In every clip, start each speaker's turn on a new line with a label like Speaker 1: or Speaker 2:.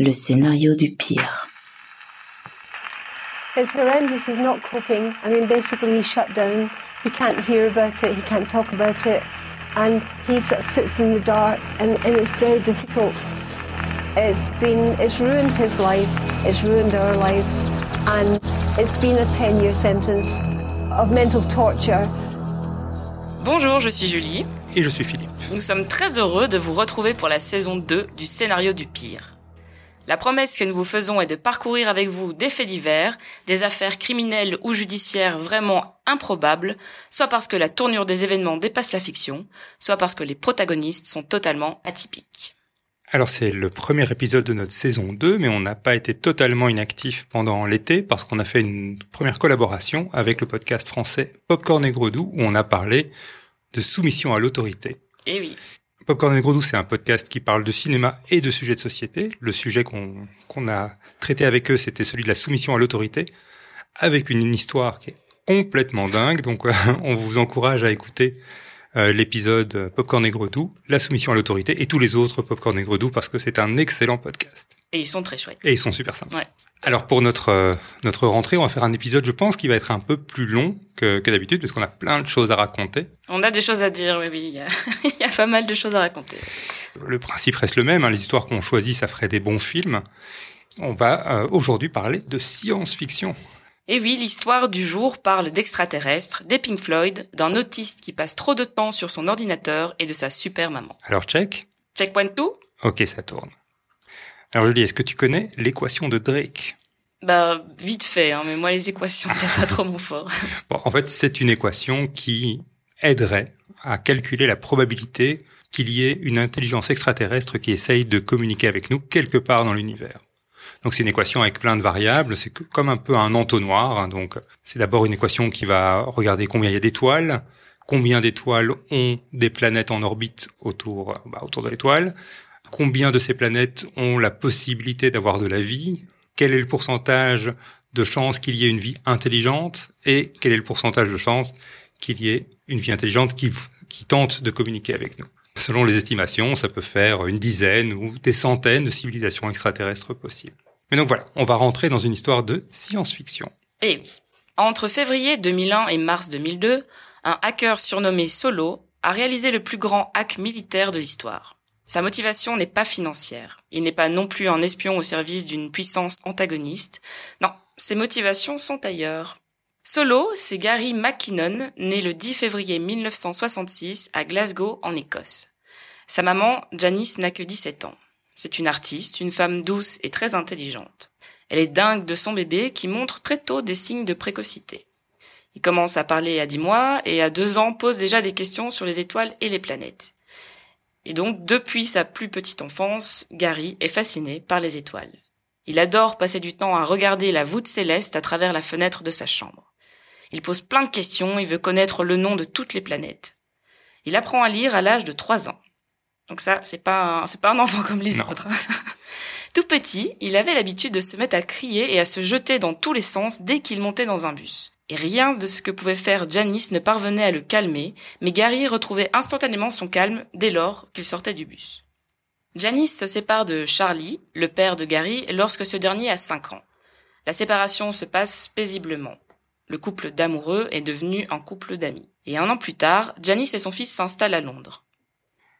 Speaker 1: le scénario du pire.
Speaker 2: It's horrendous. He's not coping. I mean, basically, he's shut down. He can't hear about it. He can't talk about it. And he sort of sits in the dark, and, and it's very difficult. It's been, it's ruined his life. It's ruined our lives. And it's been a 10 year sentence of mental torture.
Speaker 3: Bonjour, je suis Julie.
Speaker 4: Et je suis Philippe.
Speaker 3: Nous sommes très heureux de vous retrouver pour la saison 2 du scénario du pire. La promesse que nous vous faisons est de parcourir avec vous des faits divers, des affaires criminelles ou judiciaires vraiment improbables, soit parce que la tournure des événements dépasse la fiction, soit parce que les protagonistes sont totalement atypiques.
Speaker 4: Alors c'est le premier épisode de notre saison 2, mais on n'a pas été totalement inactif pendant l'été parce qu'on a fait une première collaboration avec le podcast français Popcorn et Gredou où on a parlé de soumission à l'autorité.
Speaker 3: Eh oui.
Speaker 4: Popcorn et Gredou, c'est un podcast qui parle de cinéma et de sujets de société. Le sujet qu'on qu'on a traité avec eux, c'était celui de la soumission à l'autorité, avec une, histoire qui est complètement dingue. Donc on vous encourage à écouter euh, l'épisode Popcorn et Gredou, la soumission à l'autorité et tous les autres Popcorn et Gredou parce que c'est un excellent podcast.
Speaker 3: Et ils sont très chouettes.
Speaker 4: Et ils sont super sympas.
Speaker 3: Ouais.
Speaker 4: Alors pour notre euh, notre rentrée, on va faire un épisode, je pense, qui va être un peu plus long que, que d'habitude, parce qu'on a plein de choses à raconter.
Speaker 3: On a des choses à dire, oui, oui. Il y a, il y a pas mal de choses à raconter.
Speaker 4: Le principe reste le même, hein, les histoires qu'on choisit, ça ferait des bons films. On va euh, aujourd'hui parler de science-fiction.
Speaker 3: Et oui, l'histoire du jour parle d'extraterrestres, des Pink Floyd, d'un autiste qui passe trop de temps sur son ordinateur et de sa super maman.
Speaker 4: Alors check
Speaker 3: Check point tout
Speaker 4: Ok, ça tourne. Alors Julie, est-ce que tu connais l'équation de Drake?
Speaker 3: Bah, vite fait, hein, mais moi les équations, c'est pas trop mon fort.
Speaker 4: Bon, en fait, c'est une équation qui aiderait à calculer la probabilité qu'il y ait une intelligence extraterrestre qui essaye de communiquer avec nous quelque part dans l'univers. Donc c'est une équation avec plein de variables, c'est comme un peu un entonnoir. hein. Donc c'est d'abord une équation qui va regarder combien il y a d'étoiles, combien d'étoiles ont des planètes en orbite autour, bah, autour de l'étoile, combien de ces planètes ont la possibilité d'avoir de la vie, quel est le pourcentage de chances qu'il y ait une vie intelligente et quel est le pourcentage de chances qu'il y ait une vie intelligente qui, tente de communiquer avec nous. Selon les estimations, ça peut faire une dizaine ou des centaines de civilisations extraterrestres possibles. Mais donc voilà, on va rentrer dans une histoire de science-fiction.
Speaker 3: Eh oui. Entre février 2001 et mars 2002, un hacker surnommé Solo a réalisé le plus grand hack militaire de l'histoire. Sa motivation n'est pas financière. Il n'est pas non plus un espion au service d'une puissance antagoniste. Non, ses motivations sont ailleurs. Solo, c'est Gary McKinnon, né le 10 février 1966 à Glasgow, en Écosse. Sa maman, Janice, n'a que 17 ans. C'est une artiste, une femme douce et très intelligente. Elle est dingue de son bébé qui montre très tôt des signes de précocité. Il commence à parler à 10 mois et à 2 ans pose déjà des questions sur les étoiles et les planètes. Et donc, depuis sa plus petite enfance, Gary est fasciné par les étoiles. Il adore passer du temps à regarder la voûte céleste à travers la fenêtre de sa chambre. Il pose plein de questions, il veut connaître le nom de toutes les planètes. Il apprend à lire à l'âge de 3 ans. Donc ça, c'est pas un, c'est pas un enfant comme les
Speaker 4: Non.
Speaker 3: autres. hein. Tout petit, il avait l'habitude de se mettre à crier et à se jeter dans tous les sens dès qu'il montait dans un bus. Et rien de ce que pouvait faire Janice ne parvenait à le calmer, mais Gary retrouvait instantanément son calme dès lors qu'il sortait du bus. Janice se sépare de Charlie, le père de Gary, lorsque ce dernier a 5 ans. La séparation se passe paisiblement. Le couple d'amoureux est devenu un couple d'amis. Et un an plus tard, Janice et son fils s'installent à Londres.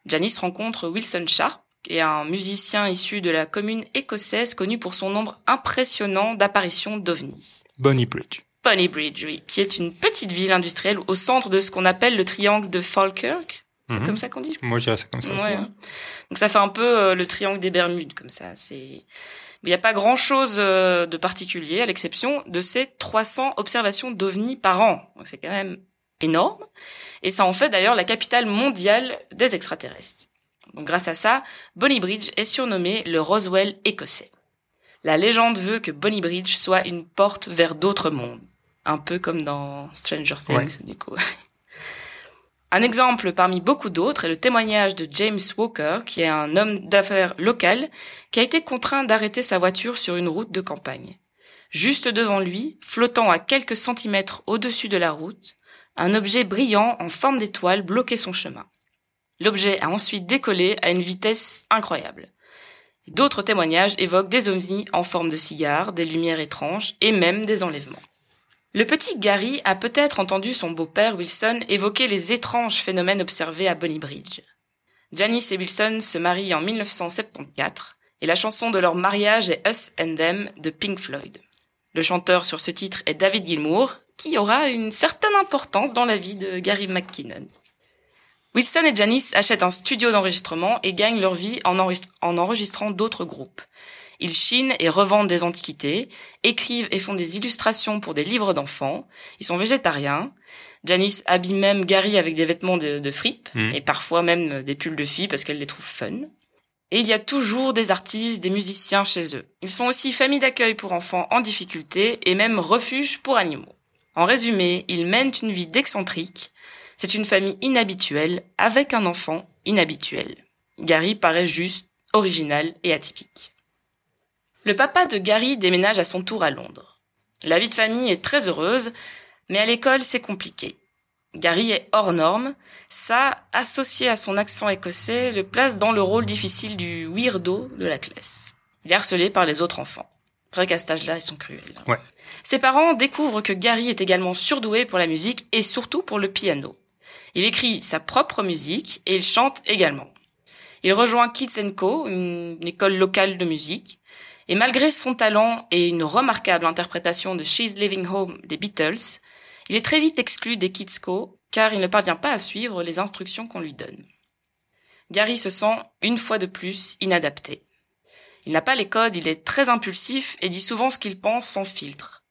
Speaker 3: Janice rencontre Wilson Sharp, qui est un musicien issu de la commune écossaise connu pour son nombre impressionnant d'apparitions d'ovnis.
Speaker 4: Bonnie Bridge.
Speaker 3: Bonnybridge, oui, qui est une petite ville industrielle au centre de ce qu'on appelle le triangle de Falkirk. C'est
Speaker 4: Mhm.
Speaker 3: comme ça qu'on dit?
Speaker 4: Moi, je dirais ça comme ça.
Speaker 3: Ouais.
Speaker 4: hein.
Speaker 3: Donc ça fait un peu euh, le triangle des Bermudes, comme ça. C'est, il n'y a pas grand chose de particulier, à l'exception de ces 300 observations d'ovnis par an. Donc c'est quand même énorme. Et ça en fait d'ailleurs la capitale mondiale des extraterrestres. Donc grâce à ça, Bonnybridge est surnommé le Roswell écossais. La légende veut que Bonnybridge soit une porte vers d'autres mondes. Un peu comme dans Stranger Things, du coup. Un exemple parmi beaucoup d'autres est le témoignage de James Walker, qui est un homme d'affaires local, qui a été contraint d'arrêter sa voiture sur une route de campagne. Juste devant lui, flottant à quelques centimètres au-dessus de la route, un objet brillant en forme d'étoile bloquait son chemin. L'objet a ensuite décollé à une vitesse incroyable. D'autres témoignages évoquent des ovnis en forme de cigares, des lumières étranges et même des enlèvements. Le petit Gary a peut-être entendu son beau-père Wilson évoquer les étranges phénomènes observés à Bonny Bridge. Janice et Wilson se marient en 1974 et la chanson de leur mariage est Us and Them de Pink Floyd. Le chanteur sur ce titre est David Gilmour, qui aura une certaine importance dans la vie de Gary McKinnon. Wilson et Janice achètent un studio d'enregistrement et gagnent leur vie en enregistrant d'autres groupes. Ils chinent et revendent des antiquités, écrivent et font des illustrations pour des livres d'enfants. Ils sont végétariens. Janice habille même Gary avec des vêtements de, de fripe
Speaker 4: Mhm.
Speaker 3: et parfois même des pulls de filles parce qu'elle les trouve fun. Et il y a toujours des artistes, des musiciens chez eux. Ils sont aussi famille d'accueil pour enfants en difficulté et même refuge pour animaux. En résumé, ils mènent une vie d'excentrique. C'est une famille inhabituelle avec un enfant inhabituel. Gary paraît juste original et atypique. Le papa de Gary déménage à son tour à Londres. La vie de famille est très heureuse, mais à l'école c'est compliqué. Gary est hors norme, ça, associé à son accent écossais, le place dans le rôle difficile du weirdo de la classe. Il est harcelé par les autres enfants. C'est vrai qu'à cet âge-là, ils sont cruels. hein.
Speaker 4: Ouais.
Speaker 3: Ses parents découvrent que Gary est également surdoué pour la musique et surtout pour le piano. Il écrit sa propre musique et il chante également. Il rejoint Kids Co, une école locale de musique, et malgré son talent et une remarquable interprétation de She's Living Home des Beatles, il est très vite exclu des Kids Co car il ne parvient pas à suivre les instructions qu'on lui donne. Gary se sent, une fois de plus, inadapté. Il n'a pas les codes, il est très impulsif et dit souvent ce qu'il pense sans filtre.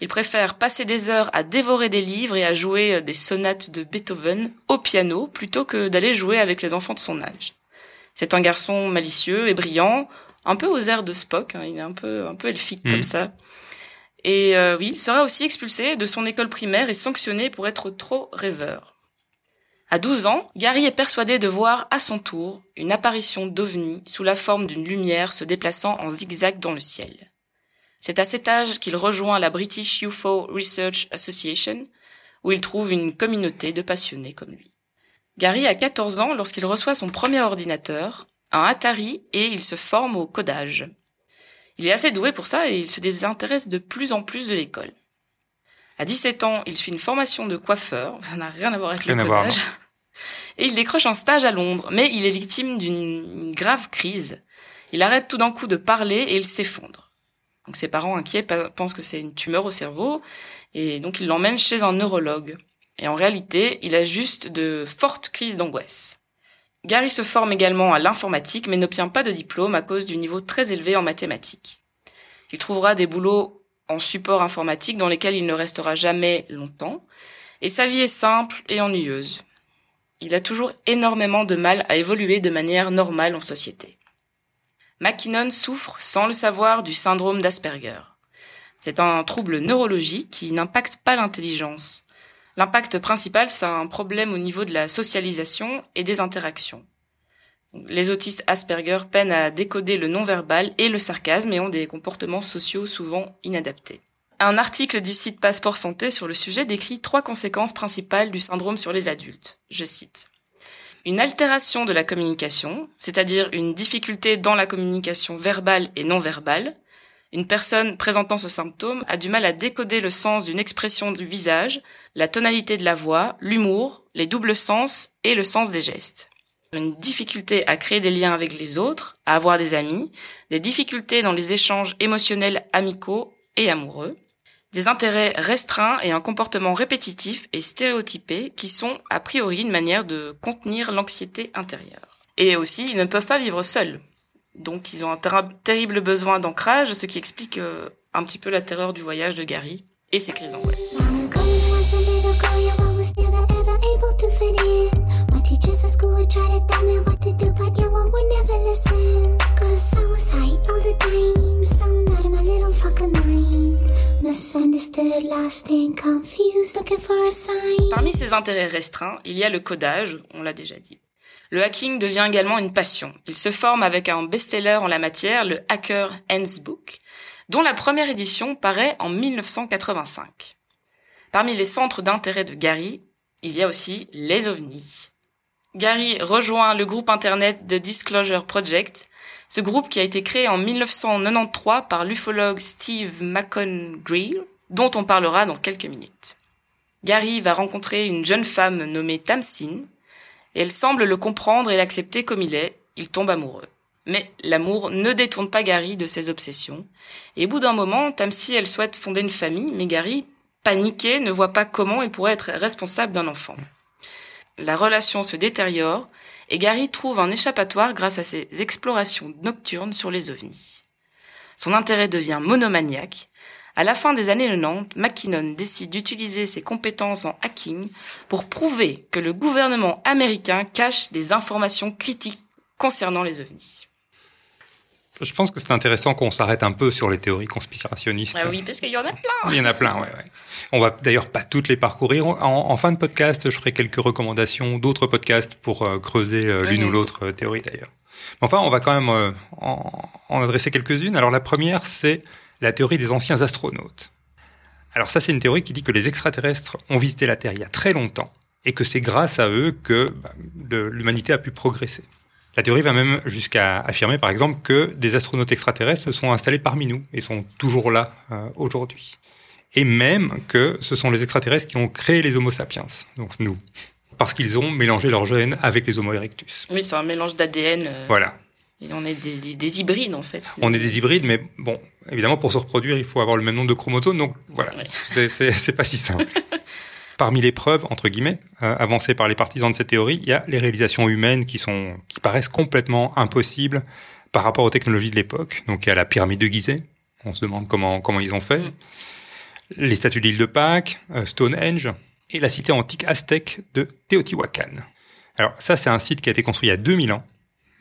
Speaker 3: Il préfère passer des heures à dévorer des livres et à jouer des sonates de Beethoven au piano plutôt que d'aller jouer avec les enfants de son âge. C'est un garçon malicieux et brillant, un peu aux airs de Spock, hein, il est un peu, un peu elfique
Speaker 4: Mhm.
Speaker 3: comme ça. Et euh, oui, il sera aussi expulsé de son école primaire et sanctionné pour être trop rêveur. À 12 ans, Gary est persuadé de voir à son tour une apparition d'ovni sous la forme d'une lumière se déplaçant en zigzag dans le ciel. C'est à cet âge qu'il rejoint la British UFO Research Association, où il trouve une communauté de passionnés comme lui. Gary a 14 ans lorsqu'il reçoit son premier ordinateur, un Atari, et il se forme au codage. Il est assez doué pour ça et il se désintéresse de plus en plus de l'école. À 17 ans, il suit une formation de coiffeur, ça n'a rien à voir avec
Speaker 4: Rien
Speaker 3: le
Speaker 4: voir,
Speaker 3: codage. et il décroche un stage à Londres, mais il est victime d'une grave crise. Il arrête tout d'un coup de parler et il s'effondre. Donc ses parents inquiets pe- pensent que c'est une tumeur au cerveau et donc ils l'emmènent chez un neurologue. Et en réalité, il a juste de fortes crises d'angoisse. Gary se forme également à l'informatique mais n'obtient pas de diplôme à cause du niveau très élevé en mathématiques. Il trouvera des boulots en support informatique dans lesquels il ne restera jamais longtemps et sa vie est simple et ennuyeuse. Il a toujours énormément de mal à évoluer de manière normale en société. McKinnon souffre, sans le savoir, du syndrome d'Asperger. C'est un trouble neurologique qui n'impacte pas l'intelligence. L'impact principal, c'est un problème au niveau de la socialisation et des interactions. Les autistes Asperger peinent à décoder le non-verbal et le sarcasme et ont des comportements sociaux souvent inadaptés. Un article du site Passeport Santé sur le sujet décrit trois conséquences principales du syndrome sur les adultes. Je cite. Une altération de la communication, c'est-à-dire une difficulté dans la communication verbale et non verbale. Une personne présentant ce symptôme a du mal à décoder le sens d'une expression du visage, la tonalité de la voix, l'humour, les doubles sens et le sens des gestes. Une difficulté à créer des liens avec les autres, à avoir des amis, des difficultés dans les échanges émotionnels amicaux et amoureux, des intérêts restreints et un comportement répétitif et stéréotypé qui sont a priori une manière de contenir l'anxiété intérieure. Et aussi, ils ne peuvent pas vivre seuls. Donc ils ont un ter- terrible besoin d'ancrage, ce qui explique euh, un petit peu la terreur du voyage de Gary et ses crises d'angoisse. Parmi ses intérêts restreints, il y a le codage, on l'a déjà dit. Le hacking devient également une passion. Il se forme avec un best-seller en la matière, le Hacker Handbook, dont la première édition paraît en 1985. Parmi les centres d'intérêt de Gary, il y a aussi les ovnis. Gary rejoint le groupe internet The Disclosure Project, Ce groupe qui a été créé en 1993 par l'ufologue Steve McCon-Grill, dont on parlera dans quelques minutes. Gary va rencontrer une jeune femme nommée Tamsin, et elle semble le comprendre et l'accepter comme il est, il tombe amoureux. Mais l'amour ne détourne pas Gary de ses obsessions, et au bout d'un moment, Tamsin, elle souhaite fonder une famille, mais Gary, paniqué, ne voit pas comment il pourrait être responsable d'un enfant. La relation se détériore, et Gary trouve un échappatoire grâce à ses explorations nocturnes sur les ovnis. Son intérêt devient monomaniaque. À la fin des années 90, McKinnon décide d'utiliser ses compétences en hacking pour prouver que le gouvernement américain cache des informations critiques concernant les ovnis.
Speaker 4: Je pense que c'est intéressant qu'on s'arrête un peu sur les théories conspirationnistes.
Speaker 3: Ah oui, parce qu'il y en a plein.
Speaker 4: Il y en a plein, ouais, ouais. On va d'ailleurs pas toutes les parcourir. En, en fin de podcast, je ferai quelques recommandations d'autres podcasts pour euh, creuser euh, l'une ou l'autre euh, théorie d'ailleurs. Mais Enfin, on va quand même en, en adresser quelques-unes. Alors la première, c'est la théorie des anciens astronautes. Alors ça, c'est une théorie qui dit que les extraterrestres ont visité la Terre il y a très longtemps et que c'est grâce à eux que bah, l'humanité a pu progresser. La théorie va même jusqu'à affirmer, par exemple, que des astronautes extraterrestres sont installés parmi nous et sont toujours là euh, aujourd'hui. Et même que ce sont les extraterrestres qui ont créé les Homo sapiens, donc nous, parce qu'ils ont mélangé leurs gènes avec les Homo erectus.
Speaker 3: Oui, c'est un mélange d'ADN. euh,
Speaker 4: Voilà.
Speaker 3: Et on est des, des- des hybrides, en fait.
Speaker 4: On est des hybrides, mais bon, évidemment, pour se reproduire, il faut avoir le même nombre de chromosomes, donc voilà,
Speaker 3: Ouais.
Speaker 4: c'est- pas si simple. Parmi les preuves, entre guillemets, euh, avancées par les partisans de cette théorie, il y a les réalisations humaines qui sont, qui paraissent complètement impossibles par rapport aux technologies de l'époque. Donc il y a la pyramide de Gizeh, on se demande comment, comment ils ont fait,
Speaker 3: Mm.
Speaker 4: les statues de l'île de Pâques, euh, Stonehenge, et la cité antique aztèque de Teotihuacan. Alors ça, c'est un site qui a été construit il y a 2000 ans.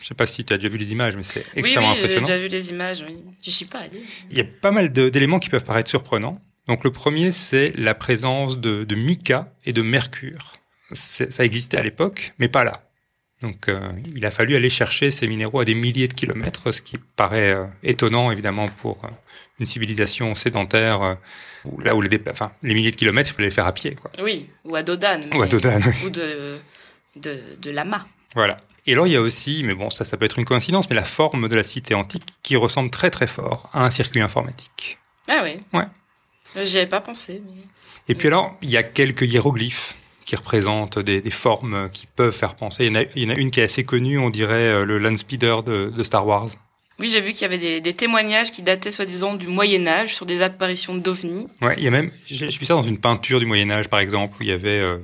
Speaker 4: Je sais pas si tu as déjà vu les images, mais c'est
Speaker 3: Oui,
Speaker 4: extrêmement
Speaker 3: oui, j'ai
Speaker 4: impressionnant.
Speaker 3: déjà vu les images. Oui. Je suis pas allée.
Speaker 4: Il y a pas mal d'éléments qui peuvent paraître surprenants. Donc le premier, c'est la présence de, de mica et de mercure. Ça existait à l'époque, mais pas là. Donc euh, il a fallu aller chercher ces minéraux à des milliers de kilomètres, ce qui paraît euh, étonnant évidemment pour euh, une civilisation sédentaire, où- là où les, dépla- enfin, les milliers de kilomètres, il fallait les faire à pied. Quoi.
Speaker 3: Oui, ou à Dodan.
Speaker 4: Ou à
Speaker 3: mais-
Speaker 4: Dodan, oui.
Speaker 3: Ou de, de, de Lama.
Speaker 4: Voilà. Et alors il y a aussi, mais bon ça ça peut être une coïncidence, mais la forme de la cité antique qui ressemble très très fort à un circuit informatique.
Speaker 3: Ah oui.
Speaker 4: Ouais.
Speaker 3: J'y avais pas pensé. mais-
Speaker 4: Et puis alors, il y a quelques hiéroglyphes qui représentent des, des formes qui peuvent faire penser. Il y, en a, il y en a une qui est assez connue, on dirait euh, le Landspeeder de, de Star Wars.
Speaker 3: Oui, j'ai vu qu'il y avait des, des témoignages qui dataient soi-disant du Moyen Âge sur des apparitions d'ovnis.
Speaker 4: Ouais, il y a même, j'ai j'ai vu ça dans une peinture du Moyen Âge, par exemple, où il y avait euh,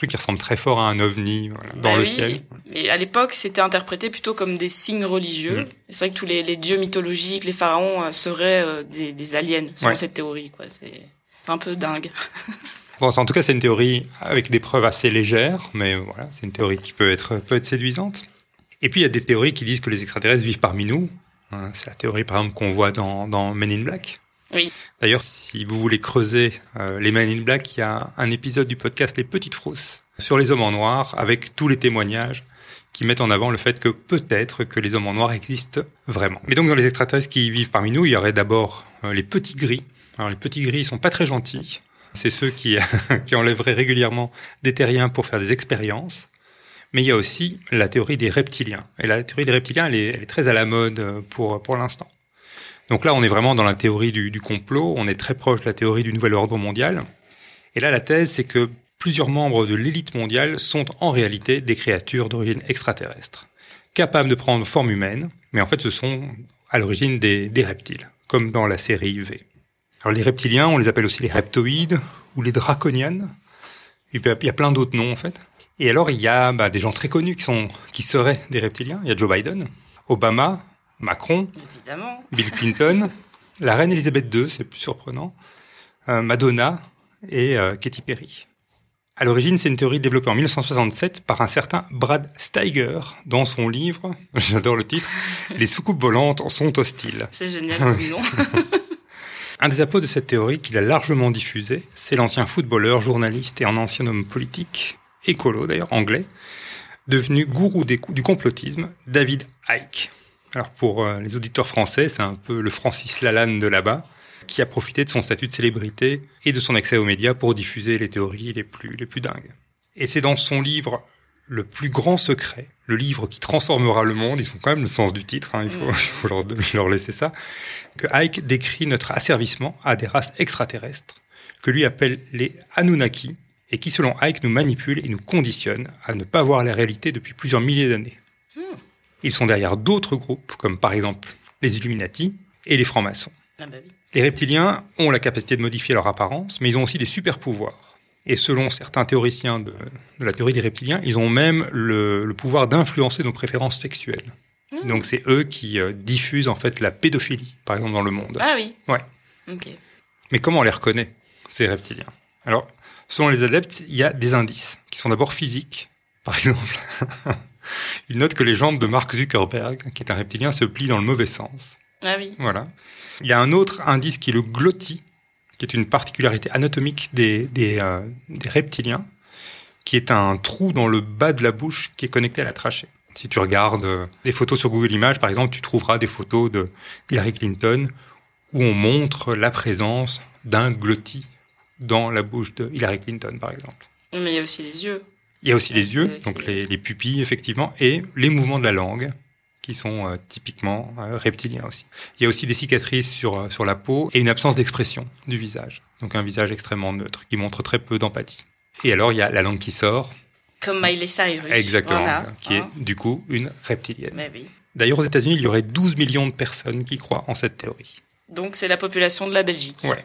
Speaker 4: truc qui ressemble très fort à un ovni voilà, dans
Speaker 3: Bah
Speaker 4: le
Speaker 3: oui,
Speaker 4: ciel.
Speaker 3: Mais à l'époque, c'était interprété plutôt comme des signes religieux.
Speaker 4: Mm.
Speaker 3: Et C'est vrai que tous les, les dieux mythologiques, les pharaons, euh, seraient euh, des, des aliens, selon
Speaker 4: Ouais.
Speaker 3: cette théorie. quoi. C'est c'est un peu dingue.
Speaker 4: Bon, en tout cas, c'est une théorie avec des preuves assez légères, mais voilà, c'est une théorie qui peut être, peut être séduisante. Et puis, il y a des théories qui disent que les extraterrestres vivent parmi nous. Hein, C'est la théorie, par exemple, qu'on voit dans, dans Men in Black.
Speaker 3: Oui.
Speaker 4: D'ailleurs, si vous voulez creuser euh, les Men in Black, il y a un épisode du podcast Les Petites Frousses sur les hommes en noir, avec tous les témoignages qui mettent en avant le fait que peut-être que les hommes en noir existent vraiment. Mais donc, dans les extraterrestres qui vivent parmi nous, il y aurait d'abord euh, les petits gris. Alors, les petits gris, ils sont pas très gentils. C'est ceux qui, qui enlèveraient régulièrement des terriens pour faire des expériences. Mais il y a aussi la théorie des reptiliens. Et la théorie des reptiliens, elle est, elle est très à la mode euh, pour, pour l'instant. Donc là, on est vraiment dans la théorie du, complot, on est très proche de la théorie du nouvel ordre mondial. Et là, la thèse, c'est que plusieurs membres de l'élite mondiale sont en réalité des créatures d'origine extraterrestre, capables de prendre forme humaine, mais en fait, ce sont à l'origine des, reptiles, comme dans la série V. Alors les reptiliens, on les appelle aussi les reptoïdes ou les puis, il y a plein d'autres noms, en fait. Et alors, il y a bah, des gens très connus qui, sont, qui seraient des reptiliens. Il y a Joe Biden, Obama, Macron,
Speaker 3: Évidemment.
Speaker 4: Bill Clinton, la reine Elisabeth II, c'est plus surprenant, euh, Madonna et euh, Katy Perry. À l'origine, c'est une théorie développée en 1967 par un certain Brad Steiger dans son livre, j'adore le titre, Les soucoupes volantes sont hostiles.
Speaker 3: C'est génial nom.
Speaker 4: Un des apôtres de cette théorie qu'il a largement diffusé, c'est l'ancien footballeur, journaliste et un ancien homme politique, écolo d'ailleurs, anglais, devenu gourou des du complotisme, David Icke. Alors pour euh, les auditeurs français, c'est un peu le Francis Lalanne de là-bas, qui a profité de son statut de célébrité et de son accès aux médias pour diffuser les théories les plus, les plus dingues. Et c'est dans son livre le plus grand secret, le livre qui transformera le monde, ils font quand même le sens du titre, hein, il faut, il faut leur, leur laisser ça, que Ike décrit notre asservissement à des races extraterrestres, que lui appelle les Anunnaki, et qui selon Ike nous manipulent et nous conditionnent à ne pas voir la réalité depuis plusieurs milliers d'années. Ils sont derrière d'autres groupes, comme par exemple les Illuminati et les francs-maçons.
Speaker 3: Ah bah oui.
Speaker 4: Les reptiliens ont la capacité de modifier leur apparence, mais ils ont aussi des super pouvoirs. Et selon certains théoriciens de, de la théorie des reptiliens, ils ont même le, le pouvoir d'influencer nos préférences sexuelles. Donc c'est eux qui euh, diffusent en fait la pédophilie, par exemple dans le monde.
Speaker 3: Ah oui.
Speaker 4: Ouais.
Speaker 3: Ok.
Speaker 4: Mais comment on les reconnaît, ces reptiliens? Alors, selon les adeptes, il y a des indices qui sont d'abord physiques. Par exemple, ils notent que les jambes de Mark Zuckerberg, qui est un reptilien, se plient dans le mauvais sens.
Speaker 3: Ah oui.
Speaker 4: Voilà. Il y a un autre indice qui est le glottis, qui est une particularité anatomique des, des, euh, des reptiliens, qui est un trou dans le bas de la bouche qui est connecté à la trachée. Si tu regardes euh, des photos sur Google Images, par exemple, tu trouveras des photos de Hillary Clinton où on montre la présence d'un glottis dans la bouche de Hillary Clinton, par exemple.
Speaker 3: Mais il y a aussi les yeux.
Speaker 4: Il y a aussi les yeux, donc les, les pupilles, effectivement, et les mouvements de la langue, qui sont euh, typiquement euh, reptiliens aussi. Il y a aussi des cicatrices sur, euh, sur la peau et une absence d'expression du visage. Donc un visage extrêmement neutre, qui montre très peu d'empathie. Et alors, il y a la langue qui sort,
Speaker 3: Comme Miley Cyrus.
Speaker 4: exactement,
Speaker 3: Voilà.
Speaker 4: qui est
Speaker 3: Hein.
Speaker 4: du coup une reptilienne.
Speaker 3: Mais oui.
Speaker 4: D'ailleurs, aux États-Unis, il y aurait 12 millions de personnes qui croient en cette théorie.
Speaker 3: Donc c'est la population de la Belgique.
Speaker 4: Ouais.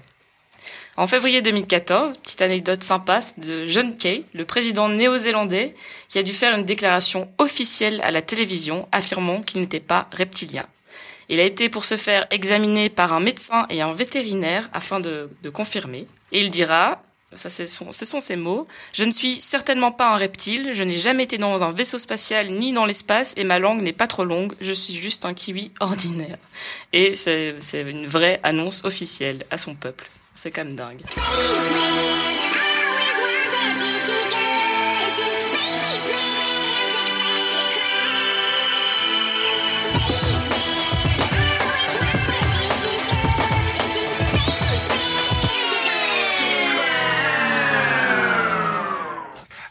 Speaker 3: En février 2014, petite anecdote sympa, de John Kay, le président néo-zélandais, qui a dû faire une déclaration officielle à la télévision affirmant qu'il n'était pas reptilien. Il a été pour ce faire examiné par un médecin et un vétérinaire afin de, confirmer. Et il dira, ça ce sont ses mots, je ne suis certainement pas un reptile, je n'ai jamais été dans un vaisseau spatial ni dans l'espace et ma langue n'est pas trop longue, je suis juste un kiwi ordinaire. Et c'est une vraie annonce officielle à son peuple. C'est quand même dingue.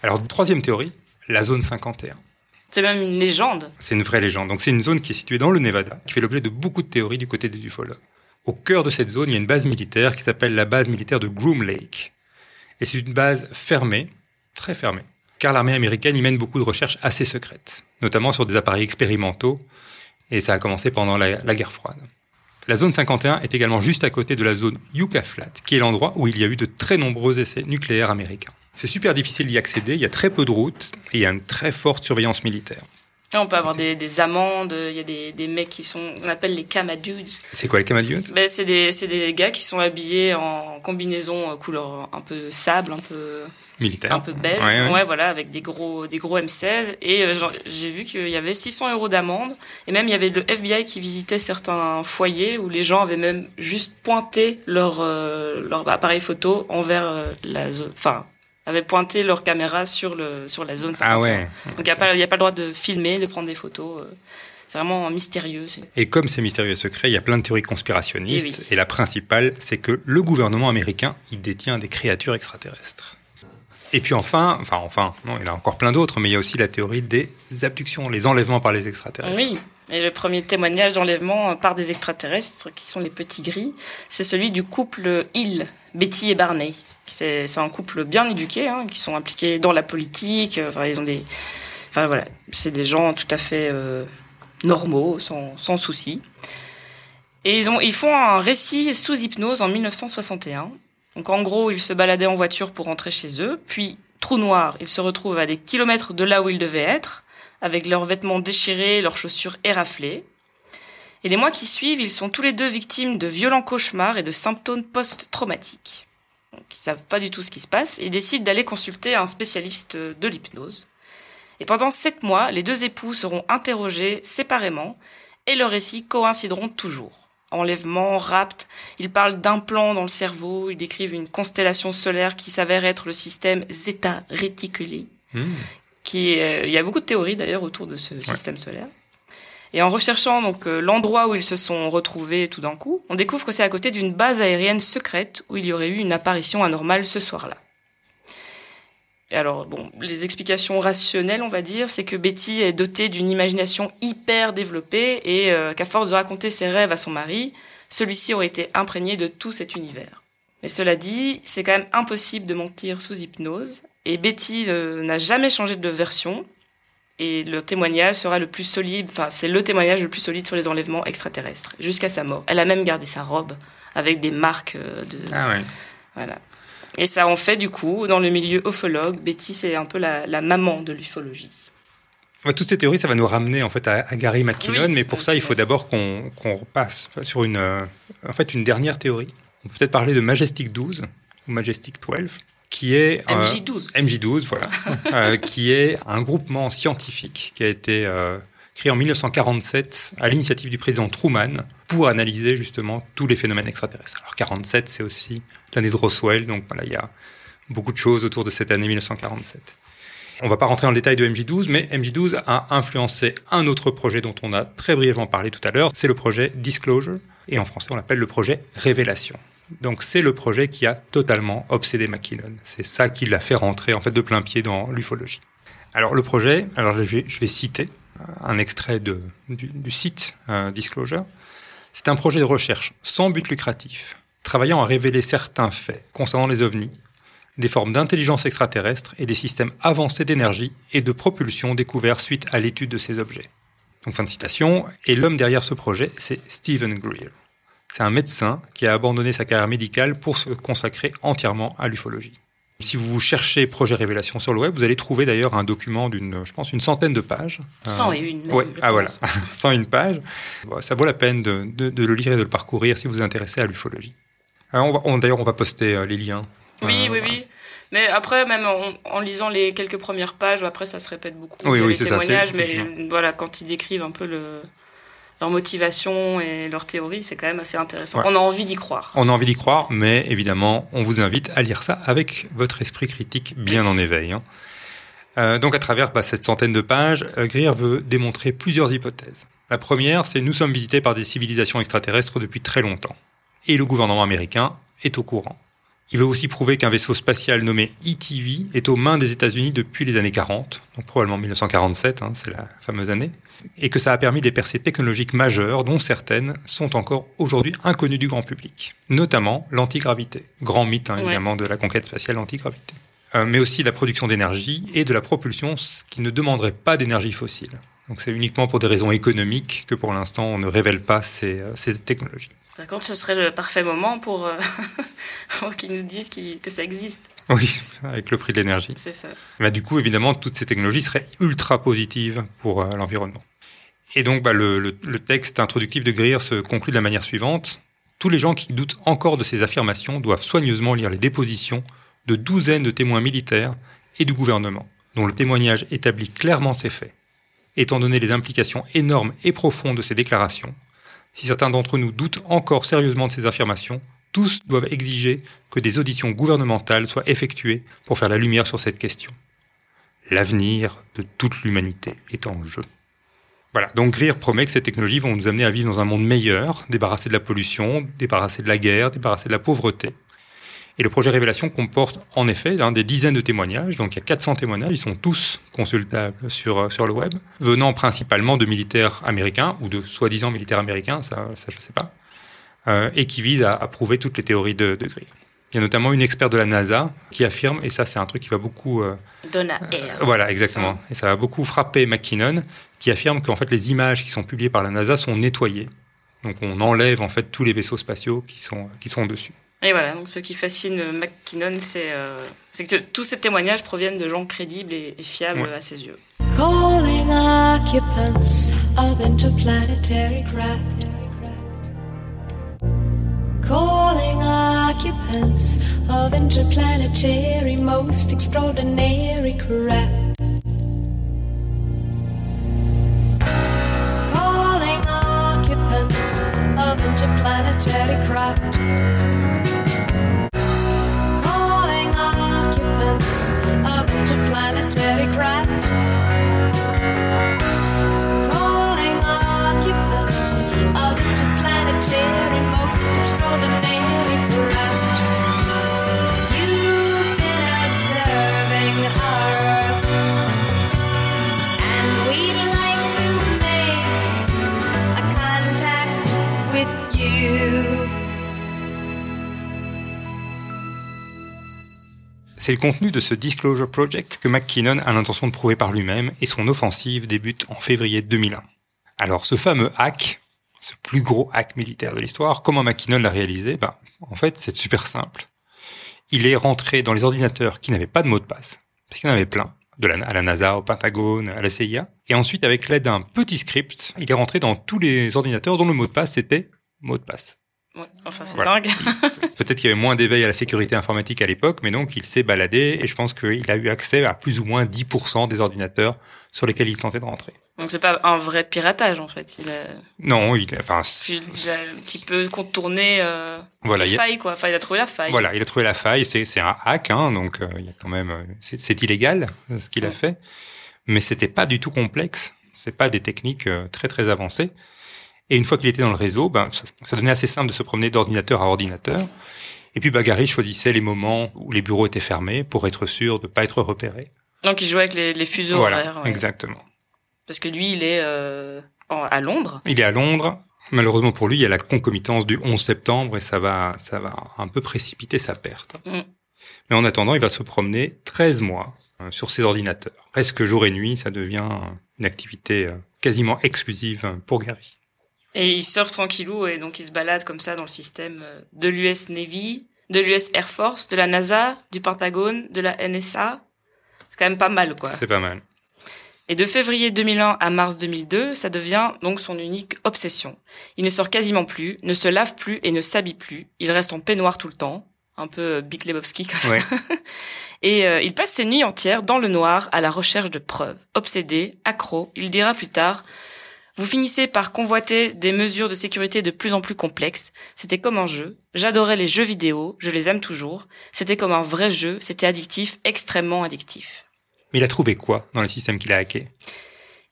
Speaker 4: Alors, troisième théorie, la zone 51.
Speaker 3: C'est même une légende.
Speaker 4: C'est une vraie légende. Donc c'est une zone qui est située dans le Nevada, qui fait l'objet de beaucoup de théories du côté des ufologues. Au cœur de cette zone, il y a une base militaire qui s'appelle la base militaire de Groom Lake. Et c'est une base fermée, très fermée, car l'armée américaine y mène beaucoup de recherches assez secrètes, notamment sur des appareils expérimentaux, et ça a commencé pendant la, guerre froide. La zone 51 est également juste à côté de la zone Yucca Flat, qui est l'endroit où il y a eu de très nombreux essais nucléaires américains. C'est super difficile d'y accéder, il y a très peu de routes et il y a une très forte surveillance militaire.
Speaker 3: Là, on peut avoir des, des amendes, il y a des, des mecs qui sont, on appelle les camadudes.
Speaker 4: C'est quoi les Camadiotes
Speaker 3: Ben, c'est des, des gars qui sont habillés en combinaison euh, couleur un peu sable, un peu,
Speaker 4: Militaire.
Speaker 3: un peu beige.
Speaker 4: Ouais, ouais.
Speaker 3: voilà, avec des gros, des gros M16. Et euh, j'ai vu qu'il y avait 600 euros d'amende. Et même, il y avait le FBI qui visitait certains foyers où les gens avaient même juste pointé leur, euh, leur appareil photo envers euh, la zone, enfin, avaient pointé leur caméra sur le, sur la zone. 51.
Speaker 4: Ah ouais.
Speaker 3: Donc, il n'y a pas, le droit de filmer, de prendre des photos. euh. C'est vraiment mystérieux.
Speaker 4: Et comme c'est mystérieux et secret, il y a plein de théories conspirationnistes.
Speaker 3: Eh oui.
Speaker 4: Et la principale, c'est que le gouvernement américain, il détient des créatures extraterrestres. Et puis enfin, enfin enfin, non, il y en a encore plein d'autres, mais il y a aussi la théorie des abductions, les enlèvements par les extraterrestres.
Speaker 3: Oui. Et le premier témoignage d'enlèvement par des extraterrestres, qui sont les petits gris, c'est celui du couple Hill, Betty et Barney. C'est un couple bien éduqué, hein, qui sont impliqués dans la politique. euh, Enfin, ils ont des, enfin voilà, c'est des gens tout à fait euh, normaux, sans, sans souci. Et ils ont, ils font un récit sous hypnose en 1961. Donc en gros, ils se baladaient en voiture pour rentrer chez eux, puis trou noir, ils se retrouvent à des kilomètres de là où ils devaient être avec leurs vêtements déchirés, leurs chaussures éraflées. Et les mois qui suivent, ils sont tous les deux victimes de violents cauchemars et de symptômes post-traumatiques. Savent pas du tout ce qui se passe et décident d'aller consulter un spécialiste de l'hypnose. Et pendant sept mois, les deux époux seront interrogés séparément et leurs récits coïncideront toujours. Enlèvement, rapt, ils parlent d'implants dans le cerveau, ils décrivent une constellation solaire qui s'avère être le système Zeta Reticuli,
Speaker 4: Mmh.
Speaker 3: qui euh, il y a beaucoup de théories d'ailleurs autour de ce système solaire. Et en recherchant euh, l'endroit où ils se sont retrouvés tout d'un coup, on découvre que c'est à côté d'une base aérienne secrète où il y aurait eu une apparition anormale ce soir-là. Et alors, bon, les explications rationnelles, on va dire, c'est que Betty est dotée d'une imagination hyper développée et euh, qu'à force de raconter ses rêves à son mari, celui-ci aurait été imprégné de tout cet univers. Mais cela dit, c'est quand même impossible de mentir sous hypnose. Et Betty euh, n'a jamais changé de version. Et le témoignage sera le plus solide, enfin, c'est le témoignage le plus solide sur les enlèvements extraterrestres, jusqu'à sa mort. Elle a même gardé sa robe avec des marques euh, de.
Speaker 4: Ah ouais.
Speaker 3: Voilà. Et ça en fait, du coup, dans le milieu ufologue, Betty, c'est un peu la, la maman de l'ufologie.
Speaker 4: Toutes ces théories, ça va nous ramener en fait à, à Gary McKinnon,
Speaker 3: Oui,
Speaker 4: mais pour ça, il faut d'abord qu'on qu'on repasse sur une, euh, en fait, une dernière théorie. On peut peut-être parler de Majestic 12 ou Majestic 12, qui est euh,
Speaker 3: MJ12.
Speaker 4: MJ12, voilà, euh, qui est un groupement scientifique qui a été euh, créé en 1947 à l'initiative du président Truman pour analyser justement tous les phénomènes extraterrestres. Alors 47, c'est aussi l'année de Roswell, donc voilà, il y a beaucoup de choses autour de cette année 1947. On va pas rentrer dans le détail de MJ12, mais MJ12 a influencé un autre projet dont on a très brièvement parlé tout à l'heure, c'est le projet Disclosure, et en français on l'appelle le projet Révélation. Donc c'est le projet qui a totalement obsédé McKinnon. C'est ça qui l'a fait rentrer en fait de plein pied dans l'ufologie. Alors le projet, alors je vais, citer un extrait du site euh, Disclosure. C'est un projet de recherche sans but lucratif, travaillant à révéler certains faits concernant les ovnis, des formes d'intelligence extraterrestre et des systèmes avancés d'énergie et de propulsion découverts suite à l'étude de ces objets. Donc fin de citation. Et l'homme derrière ce projet, c'est Stephen Greer. C'est un médecin qui a abandonné sa carrière médicale pour se consacrer entièrement à l'ufologie. Si vous cherchez projet révélation sur le web, vous allez trouver d'ailleurs un document d'une, je pense, une centaine de pages.
Speaker 3: Cent
Speaker 4: Euh, ouais, ah voilà,
Speaker 3: pense.
Speaker 4: 101 pages. Ça vaut la peine de, de- de le lire et de le parcourir si vous vous intéressez à l'ufologie. On on- D'ailleurs, on va poster euh, les liens.
Speaker 3: Oui,
Speaker 4: Euh,
Speaker 3: oui, oui. Mais après, même en, en lisant les quelques premières pages, après ça se répète beaucoup.
Speaker 4: Oui, oui,
Speaker 3: les
Speaker 4: c'est ça,
Speaker 3: témoignages, mais voilà, quand ils décrivent un peu le, leur motivation et leur théorie, c'est quand même assez intéressant.
Speaker 4: Ouais.
Speaker 3: On a envie d'y croire.
Speaker 4: On a envie d'y croire, mais évidemment, on vous invite à lire ça avec votre esprit critique bien en éveil. hein. Euh, donc, à travers bah, cette centaine de pages, euh, Greer veut démontrer plusieurs hypothèses. La première, c'est nous sommes visités par des civilisations extraterrestres depuis très longtemps. Et le gouvernement américain est au courant. Il veut aussi prouver qu'un vaisseau spatial nommé ETV est aux mains des États-Unis depuis les années 40, donc probablement 1947, hein, c'est la fameuse année, et que ça a permis des percées technologiques majeures, dont certaines sont encore aujourd'hui inconnues du grand public, notamment l'antigravité, grand mythe hein,
Speaker 3: Ouais.
Speaker 4: évidemment de la conquête spatiale, l'antigravité, Euh, mais aussi la production d'énergie et de la propulsion, ce qui ne demanderait pas d'énergie fossile. Donc c'est uniquement pour des raisons économiques que pour l'instant on ne révèle pas ces, euh, ces technologies.
Speaker 3: Par contre, ce serait le parfait moment pour, euh, pour qu'ils nous disent que ça existe.
Speaker 4: Oui, avec le prix de l'énergie.
Speaker 3: C'est ça.
Speaker 4: Bah, du coup, évidemment, toutes ces technologies seraient ultra positives pour euh, l'environnement. Et donc, bah, le, le- le texte introductif de Greer se conclut de la manière suivante. Tous les gens qui doutent encore de ces affirmations doivent soigneusement lire les dépositions de douzaines de témoins militaires et du gouvernement, dont le témoignage établit clairement ces faits. Étant donné les implications énormes et profondes de ces déclarations, si certains d'entre nous doutent encore sérieusement de ces affirmations, tous doivent exiger que des auditions gouvernementales soient effectuées pour faire la lumière sur cette question. L'avenir de toute l'humanité est en jeu. Voilà, donc Greer promet que ces technologies vont nous amener à vivre dans un monde meilleur, débarrassé de la pollution, débarrassé de la guerre, débarrassé de la pauvreté. Et le projet Révélation comporte en effet hein, des dizaines de témoignages, donc il y a 400 témoignages, ils sont tous consultables sur, euh, sur le web, venant principalement de militaires américains, ou de soi-disant militaires américains, ça, ça je ne sais pas, euh, et qui visent à, à prouver toutes les théories de, de Greer. Il y a notamment une experte de la NASA qui affirme, et ça c'est un truc qui va beaucoup... euh,
Speaker 3: Donna Air.
Speaker 4: voilà, exactement. Et ça va beaucoup frapper McKinnon, qui affirme qu'en fait les images qui sont publiées par la NASA sont nettoyées. Donc on enlève en fait tous les vaisseaux spatiaux qui sont, qui sont dessus.
Speaker 3: Et voilà, donc ce qui fascine McKinnon, c'est euh, c'est que tous ces témoignages proviennent de gens crédibles et, et fiables
Speaker 4: Ouais.
Speaker 3: à ses yeux.
Speaker 5: Calling occupants of interplanetary craft. Calling occupants of interplanetary most extraordinary craft. Interplanetary craft.
Speaker 4: C'est le contenu de ce Disclosure Project que McKinnon a l'intention de prouver par lui-même et son offensive débute en février 2001. Alors ce fameux hack, ce plus gros hack militaire de l'histoire, comment McKinnon l'a réalisé? Ben, En fait, c'est super simple. Il est rentré dans les ordinateurs qui n'avaient pas de mot de passe, parce qu'il y en avait plein, de à la NASA, au Pentagone, à la CIA. Et ensuite, avec l'aide d'un petit script, il est rentré dans tous les ordinateurs dont le mot de passe était mot de passe.
Speaker 3: Ouais, enfin, c'est
Speaker 4: Voilà.
Speaker 3: dingue.
Speaker 4: Peut-être qu'il y avait moins d'éveil à la sécurité informatique à l'époque, mais donc il s'est baladé et je pense qu'il a eu accès à plus ou moins 10% des ordinateurs sur lesquels il tentait de rentrer.
Speaker 3: Donc c'est pas un vrai piratage en fait. Il a,
Speaker 4: Non, il, enfin,
Speaker 3: il a un petit peu contourné euh,
Speaker 4: voilà,
Speaker 3: les failles quoi. Enfin, il a trouvé la faille.
Speaker 4: voilà, il a trouvé la faille. C'est, c'est un hack, hein, donc euh, il y a quand même, euh, c'est, illégal ce qu'il a fait, mais c'était pas du tout complexe. C'est pas des techniques euh, très très avancées. Et une fois qu'il était dans le réseau, ben, ça, ça devenait assez simple de se promener d'ordinateur à ordinateur. Et puis, Gary choisissait les moments où les bureaux étaient fermés pour être sûr de pas être repéré.
Speaker 3: Donc il jouait avec les, les fuseaux
Speaker 4: voilà,
Speaker 3: horaires. ouais.
Speaker 4: exactement.
Speaker 3: Parce que lui, il est euh, à Londres.
Speaker 4: Il est à Londres. Malheureusement pour lui, il y a la concomitance du 11 septembre et ça va, ça va un peu précipiter sa perte.
Speaker 3: Mm.
Speaker 4: Mais en attendant, il va se promener 13 mois euh, sur ses ordinateurs. Presque jour et nuit, ça devient une activité euh, quasiment exclusive pour Gary.
Speaker 3: Et il surfe tranquillou et donc il se balade comme ça dans le système euh, de l'US Navy, de l'US Air Force, de la NASA, du Pentagone, de la NSA. C'est quand même pas mal quoi.
Speaker 4: C'est pas mal.
Speaker 3: Et de février 2001 à mars 2002, ça devient donc son unique obsession. Il ne sort quasiment plus, ne se lave plus et ne s'habille plus. Il reste en peignoir tout le temps, un peu euh, Big Lebowski comme
Speaker 4: Ouais.
Speaker 3: ça. Et euh, il passe ses nuits entières dans le noir à la recherche de preuves. Obsédé, accro, il dira plus tard vous finissez par convoiter des mesures de sécurité de plus en plus complexes. C'était comme un jeu. J'adorais les jeux vidéo, je les aime toujours. C'était comme un vrai jeu, c'était addictif, extrêmement addictif.
Speaker 4: Mais il a trouvé quoi dans le système qu'il a hacké?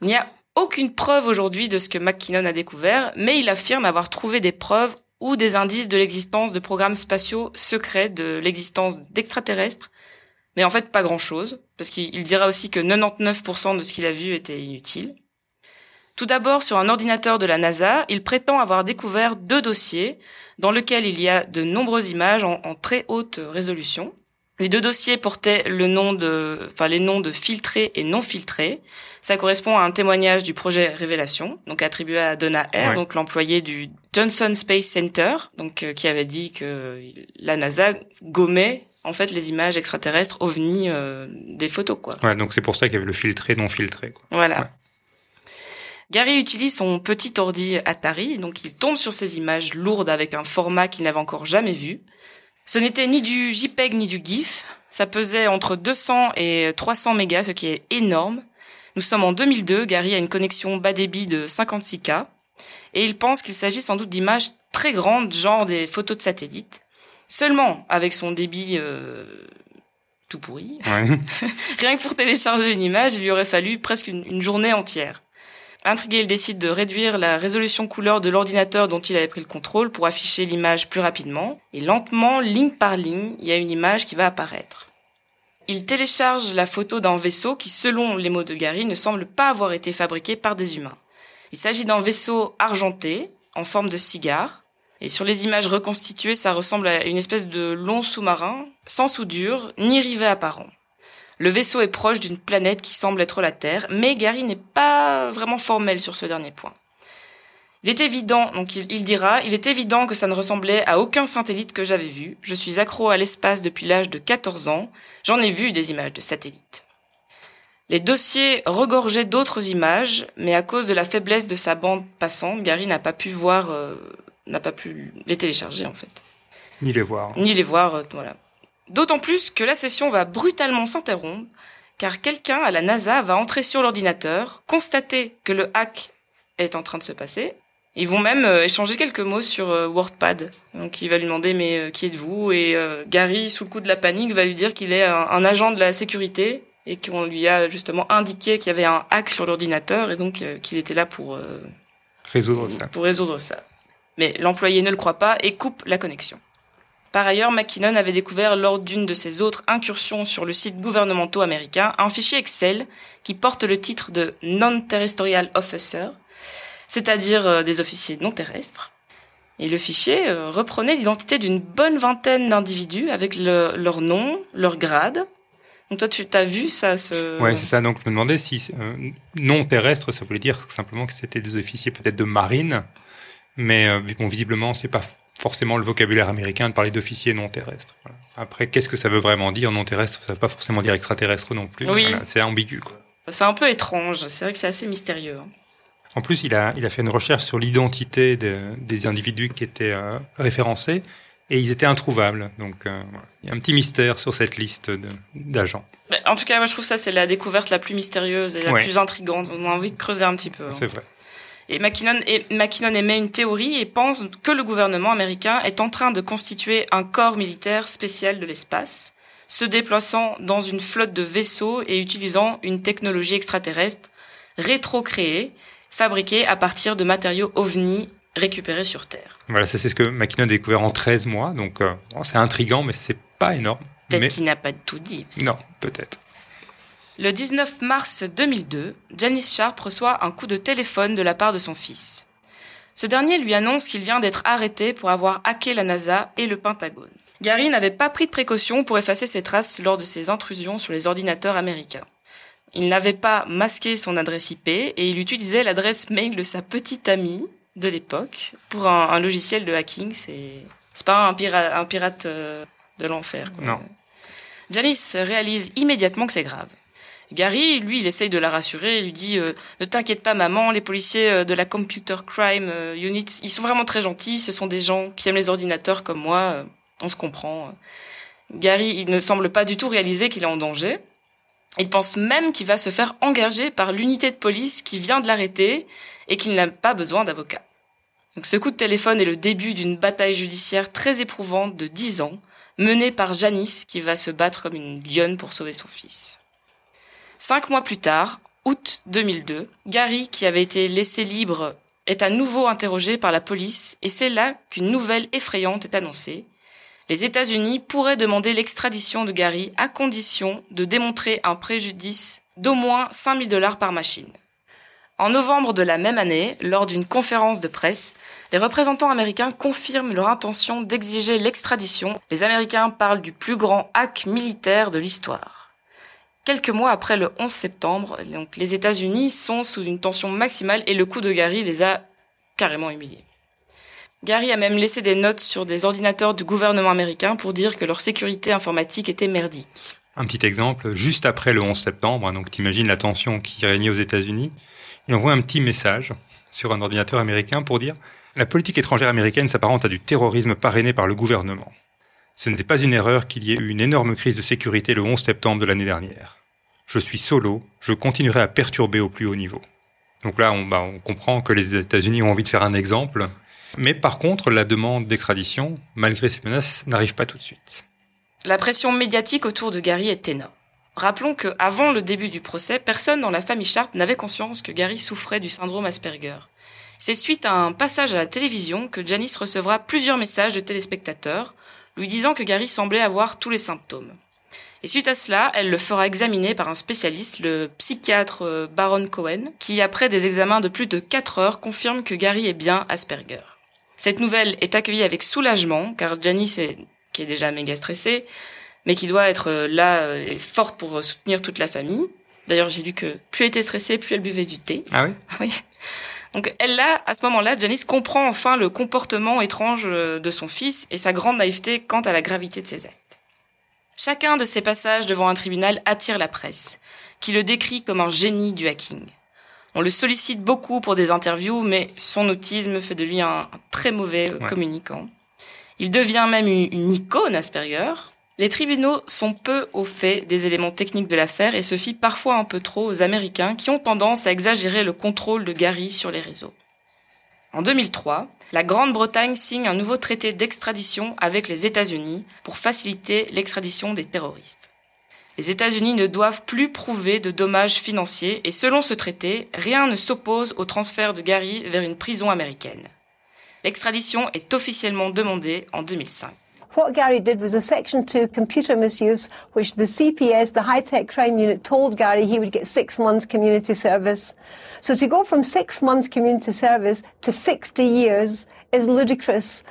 Speaker 3: Il n'y a aucune preuve aujourd'hui de ce que McKinnon a découvert, mais il affirme avoir trouvé des preuves ou des indices de l'existence de programmes spatiaux secrets, de l'existence d'extraterrestres, mais en fait pas grand-chose, parce qu'il il dira aussi que 99% de ce qu'il a vu était inutile. Tout d'abord, sur un ordinateur de la NASA, il prétend avoir découvert deux dossiers dans lesquels il y a de nombreuses images en, en très haute résolution. Les deux dossiers portaient le nom de, enfin les noms de filtrés et non filtrés. Ça correspond à un témoignage du projet Révélation, donc attribué à Donna
Speaker 4: Ouais.
Speaker 3: donc l'employé du Johnson Space Center, donc euh, qui avait dit que la NASA gommait en fait les images extraterrestres ovnis euh, des photos quoi.
Speaker 4: Ouais, donc c'est pour ça qu'il y avait le filtré, non filtré. Quoi.
Speaker 3: Voilà.
Speaker 4: Ouais.
Speaker 3: Gary utilise son petit ordi Atari, donc il tombe sur ces images lourdes avec un format qu'il n'avait encore jamais vu. Ce n'était ni du JPEG ni du GIF, ça pesait entre 200 et 300 mégas, ce qui est énorme. Nous sommes en 2002, Gary a une connexion bas débit de 56K, et il pense qu'il s'agit sans doute d'images très grandes, genre des photos de satellite. Seulement, avec son débit euh, tout pourri,
Speaker 4: Ouais.
Speaker 3: Rien que pour télécharger une image, il lui aurait fallu presque une, une journée entière. Intrigué, il décide de réduire la résolution couleur de l'ordinateur dont il avait pris le contrôle pour afficher l'image plus rapidement. Et lentement, ligne par ligne, il y a une image qui va apparaître. Il télécharge la photo d'un vaisseau qui, selon les mots de Gary, ne semble pas avoir été fabriqué par des humains. Il s'agit d'un vaisseau argenté, en forme de cigare. Et sur les images reconstituées, ça ressemble à une espèce de long sous-marin, sans soudure, ni rivet apparent. Le vaisseau est proche d'une planète qui semble être la Terre, mais Gary n'est pas vraiment formel sur ce dernier point. Il est évident, donc il, il dira, il est évident que ça ne ressemblait à aucun satellite que j'avais vu. Je suis accro à l'espace depuis l'âge de 14 ans. J'en ai vu des images de satellites. Les dossiers regorgeaient d'autres images, mais à cause de la faiblesse de sa bande passante, Gary n'a pas pu voir, euh, n'a pas pu les télécharger en fait
Speaker 4: Ni les voir.
Speaker 3: ni les voir, euh, voilà. D'autant plus que la session va brutalement s'interrompre, car quelqu'un à la NASA va entrer sur l'ordinateur, constater que le hack est en train de se passer. Ils vont même euh, échanger quelques mots sur euh, WordPad. Donc il va lui demander mais euh, qui êtes-vous? Et Gary, sous le coup de la panique, va lui dire qu'il est un, un agent de la sécurité et qu'on lui a justement indiqué qu'il y avait un hack sur l'ordinateur et donc qu'il était là pour
Speaker 4: Résoudre ça.
Speaker 3: pour résoudre ça. Mais l'employé ne le croit pas et coupe la connexion. Par ailleurs, McKinnon avait découvert lors d'une de ses autres incursions sur le site gouvernementaux américain un fichier Excel qui porte le titre de Non-Terrestrial Officer, c'est-à-dire euh, des officiers non terrestres. Et le fichier euh, reprenait l'identité d'une bonne vingtaine d'individus avec le- leur nom, leur grade. Donc toi, tu as vu ça ce...
Speaker 4: Ouais, c'est ça. Donc je me demandais si euh, non terrestre, ça voulait dire simplement que c'était des officiers peut-être de marine, mais euh, bon, visiblement c'est pas forcément le vocabulaire américain de parler d'officiers non terrestres. Voilà. Après, qu'est-ce que ça veut vraiment dire non terrestre? Ça veut pas forcément dire extraterrestre non plus.
Speaker 3: Oui.
Speaker 4: Voilà, c'est ambigu.
Speaker 3: C'est un peu étrange. C'est vrai que c'est assez mystérieux. hein.
Speaker 4: En plus, il a, il a fait une recherche sur l'identité de- des individus qui étaient euh, référencés et ils étaient introuvables. Donc, euh, voilà. il y a un petit mystère sur cette liste d'agents.
Speaker 3: Mais en tout cas, moi, je trouve ça c'est la découverte la plus mystérieuse et la
Speaker 4: Ouais.
Speaker 3: plus intrigante. On a envie de creuser un petit peu. hein.
Speaker 4: C'est vrai.
Speaker 3: Et McKinnon, et McKinnon émet une théorie et pense que le gouvernement américain est en train de constituer un corps militaire spécial de l'espace, se déplaçant dans une flotte de vaisseaux et utilisant une technologie extraterrestre rétro-créée, fabriquée à partir de matériaux ovni récupérés sur Terre.
Speaker 4: Voilà, ça c'est ce que McKinnon a découvert en 13 mois. Donc, euh, c'est intriguant, mais c'est pas énorme.
Speaker 3: Peut-être
Speaker 4: Mais
Speaker 3: qu'il n'a pas tout dit.
Speaker 4: non, peut-être.
Speaker 3: Le 19 mars 2002, Janice Sharp reçoit un coup de téléphone de la part de son fils. Ce dernier lui annonce qu'il vient d'être arrêté pour avoir hacké la NASA et le Pentagone. Gary n'avait pas pris de précautions pour effacer ses traces lors de ses intrusions sur les ordinateurs américains. Il n'avait pas masqué son adresse IP et il utilisait l'adresse mail de sa petite amie de l'époque pour un, un logiciel de hacking. C'est c'est pas un, pira- un pirate euh, de l'enfer.
Speaker 4: Non.
Speaker 3: Janice réalise immédiatement que c'est grave. Gary, lui, il essaye de la rassurer, il lui dit euh, Ne t'inquiète pas maman, les policiers euh, de la Computer Crime euh, Unit, ils sont vraiment très gentils, ce sont des gens qui aiment les ordinateurs comme moi, on se comprend. Gary, il ne semble pas du tout réaliser qu'il est en danger. Il pense même qu'il va se faire engager par l'unité de police qui vient de l'arrêter et qu'il n'a pas besoin d'avocat. Donc ce coup de téléphone est le début d'une bataille judiciaire très éprouvante de 10 ans, menée par Janice qui va se battre comme une lionne pour sauver son fils. Cinq mois plus tard, août 2002, Gary, qui avait été laissé libre, est à nouveau interrogé par la police et c'est là qu'une nouvelle effrayante est annoncée. Les États-Unis pourraient demander l'extradition de Gary à condition de démontrer un préjudice d'au moins 5000 dollars par machine. En novembre de la même année, lors d'une conférence de presse, les représentants américains confirment leur intention d'exiger l'extradition. Les Américains parlent du plus grand hack militaire de l'histoire. Quelques mois après le 11 septembre, les États-Unis sont sous une tension maximale et le coup de Gary les a carrément humiliés. Gary a même laissé des notes sur des ordinateurs du gouvernement américain pour dire que leur sécurité informatique était merdique.
Speaker 4: Un petit exemple, juste après le 11 septembre, hein, donc t'imagines la tension qui régnait aux États-Unis, il envoie un petit message sur un ordinateur américain pour dire La politique étrangère américaine s'apparente à du terrorisme parrainé par le gouvernement. Ce n'était pas une erreur qu'il y ait eu une énorme crise de sécurité le 11 septembre de l'année dernière. Je suis solo, je continuerai à perturber au plus haut niveau. Donc là, on, bah, on comprend que les États-Unis ont envie de faire un exemple, mais par contre, la demande d'extradition, malgré ces menaces, n'arrive pas tout de suite.
Speaker 3: La pression médiatique autour de Gary est énorme. Rappelons que, avant le début du procès, personne dans la famille Sharp n'avait conscience que Gary souffrait du syndrome Asperger. C'est suite à un passage à la télévision que Janice recevra plusieurs messages de téléspectateurs lui disant que Gary semblait avoir tous les symptômes. Et suite à cela, elle le fera examiner par un spécialiste, le psychiatre euh, Baron Cohen, qui, après des examens de plus de 4 heures, confirme que Gary est bien Asperger. Cette nouvelle est accueillie avec soulagement, car Janice, est, qui est déjà méga stressée, mais qui doit être euh, là euh, et forte pour soutenir toute la famille. D'ailleurs, j'ai lu que plus elle était stressée, plus elle buvait du thé.
Speaker 4: Ah oui?
Speaker 3: Oui. Donc elle là, à ce moment-là, Janice comprend enfin le comportement étrange euh, de son fils et sa grande naïveté quant à la gravité de ses actes. Chacun de ces passages devant un tribunal attire la presse, qui le décrit comme un génie du hacking. On le sollicite beaucoup pour des interviews, mais son autisme fait de lui un, un très mauvais euh,
Speaker 4: Ouais.
Speaker 3: communicant. Il devient même une, une icône Asperger. Les tribunaux sont peu au fait des éléments techniques de l'affaire et se fient parfois un peu trop aux Américains qui ont tendance à exagérer le contrôle de Gary sur les réseaux. En 2003, la Grande-Bretagne signe un nouveau traité d'extradition avec les États-Unis pour faciliter l'extradition des terroristes. Les États-Unis ne doivent plus prouver de dommages financiers et selon ce traité, rien ne s'oppose au transfert de Gary vers une prison américaine. L'extradition est officiellement demandée en 2005.
Speaker 2: What Gary did was a Section 2 computer misuse, which the CPS, the High Tech Crime Unit, told Gary he would get six months community service. So to go from six months community service to 60 years is ludicrous.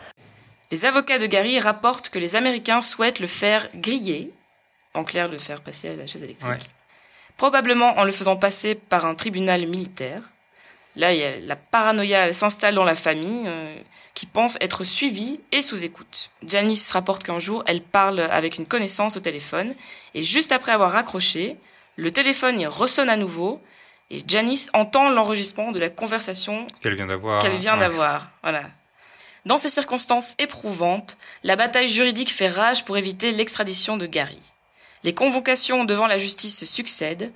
Speaker 3: Les avocats de Gary rapportent que les Américains souhaitent le faire griller, en clair le faire passer à la chaise électrique,
Speaker 4: Ouais.
Speaker 3: probablement en le faisant passer par un tribunal militaire. Là, il y a la paranoïa elle s'installe dans la famille, euh, qui pense être suivie et sous écoute. Janice rapporte qu'un jour, elle parle avec une connaissance au téléphone, et juste après avoir raccroché, le téléphone il ressonne à nouveau, et Janice entend l'enregistrement de la conversation
Speaker 4: Qu'elle vient d'avoir.
Speaker 3: qu'elle vient
Speaker 4: ouais.
Speaker 3: d'avoir. Voilà. Dans ces circonstances éprouvantes, la bataille juridique fait rage pour éviter l'extradition de Gary. Les convocations devant la justice succèdent.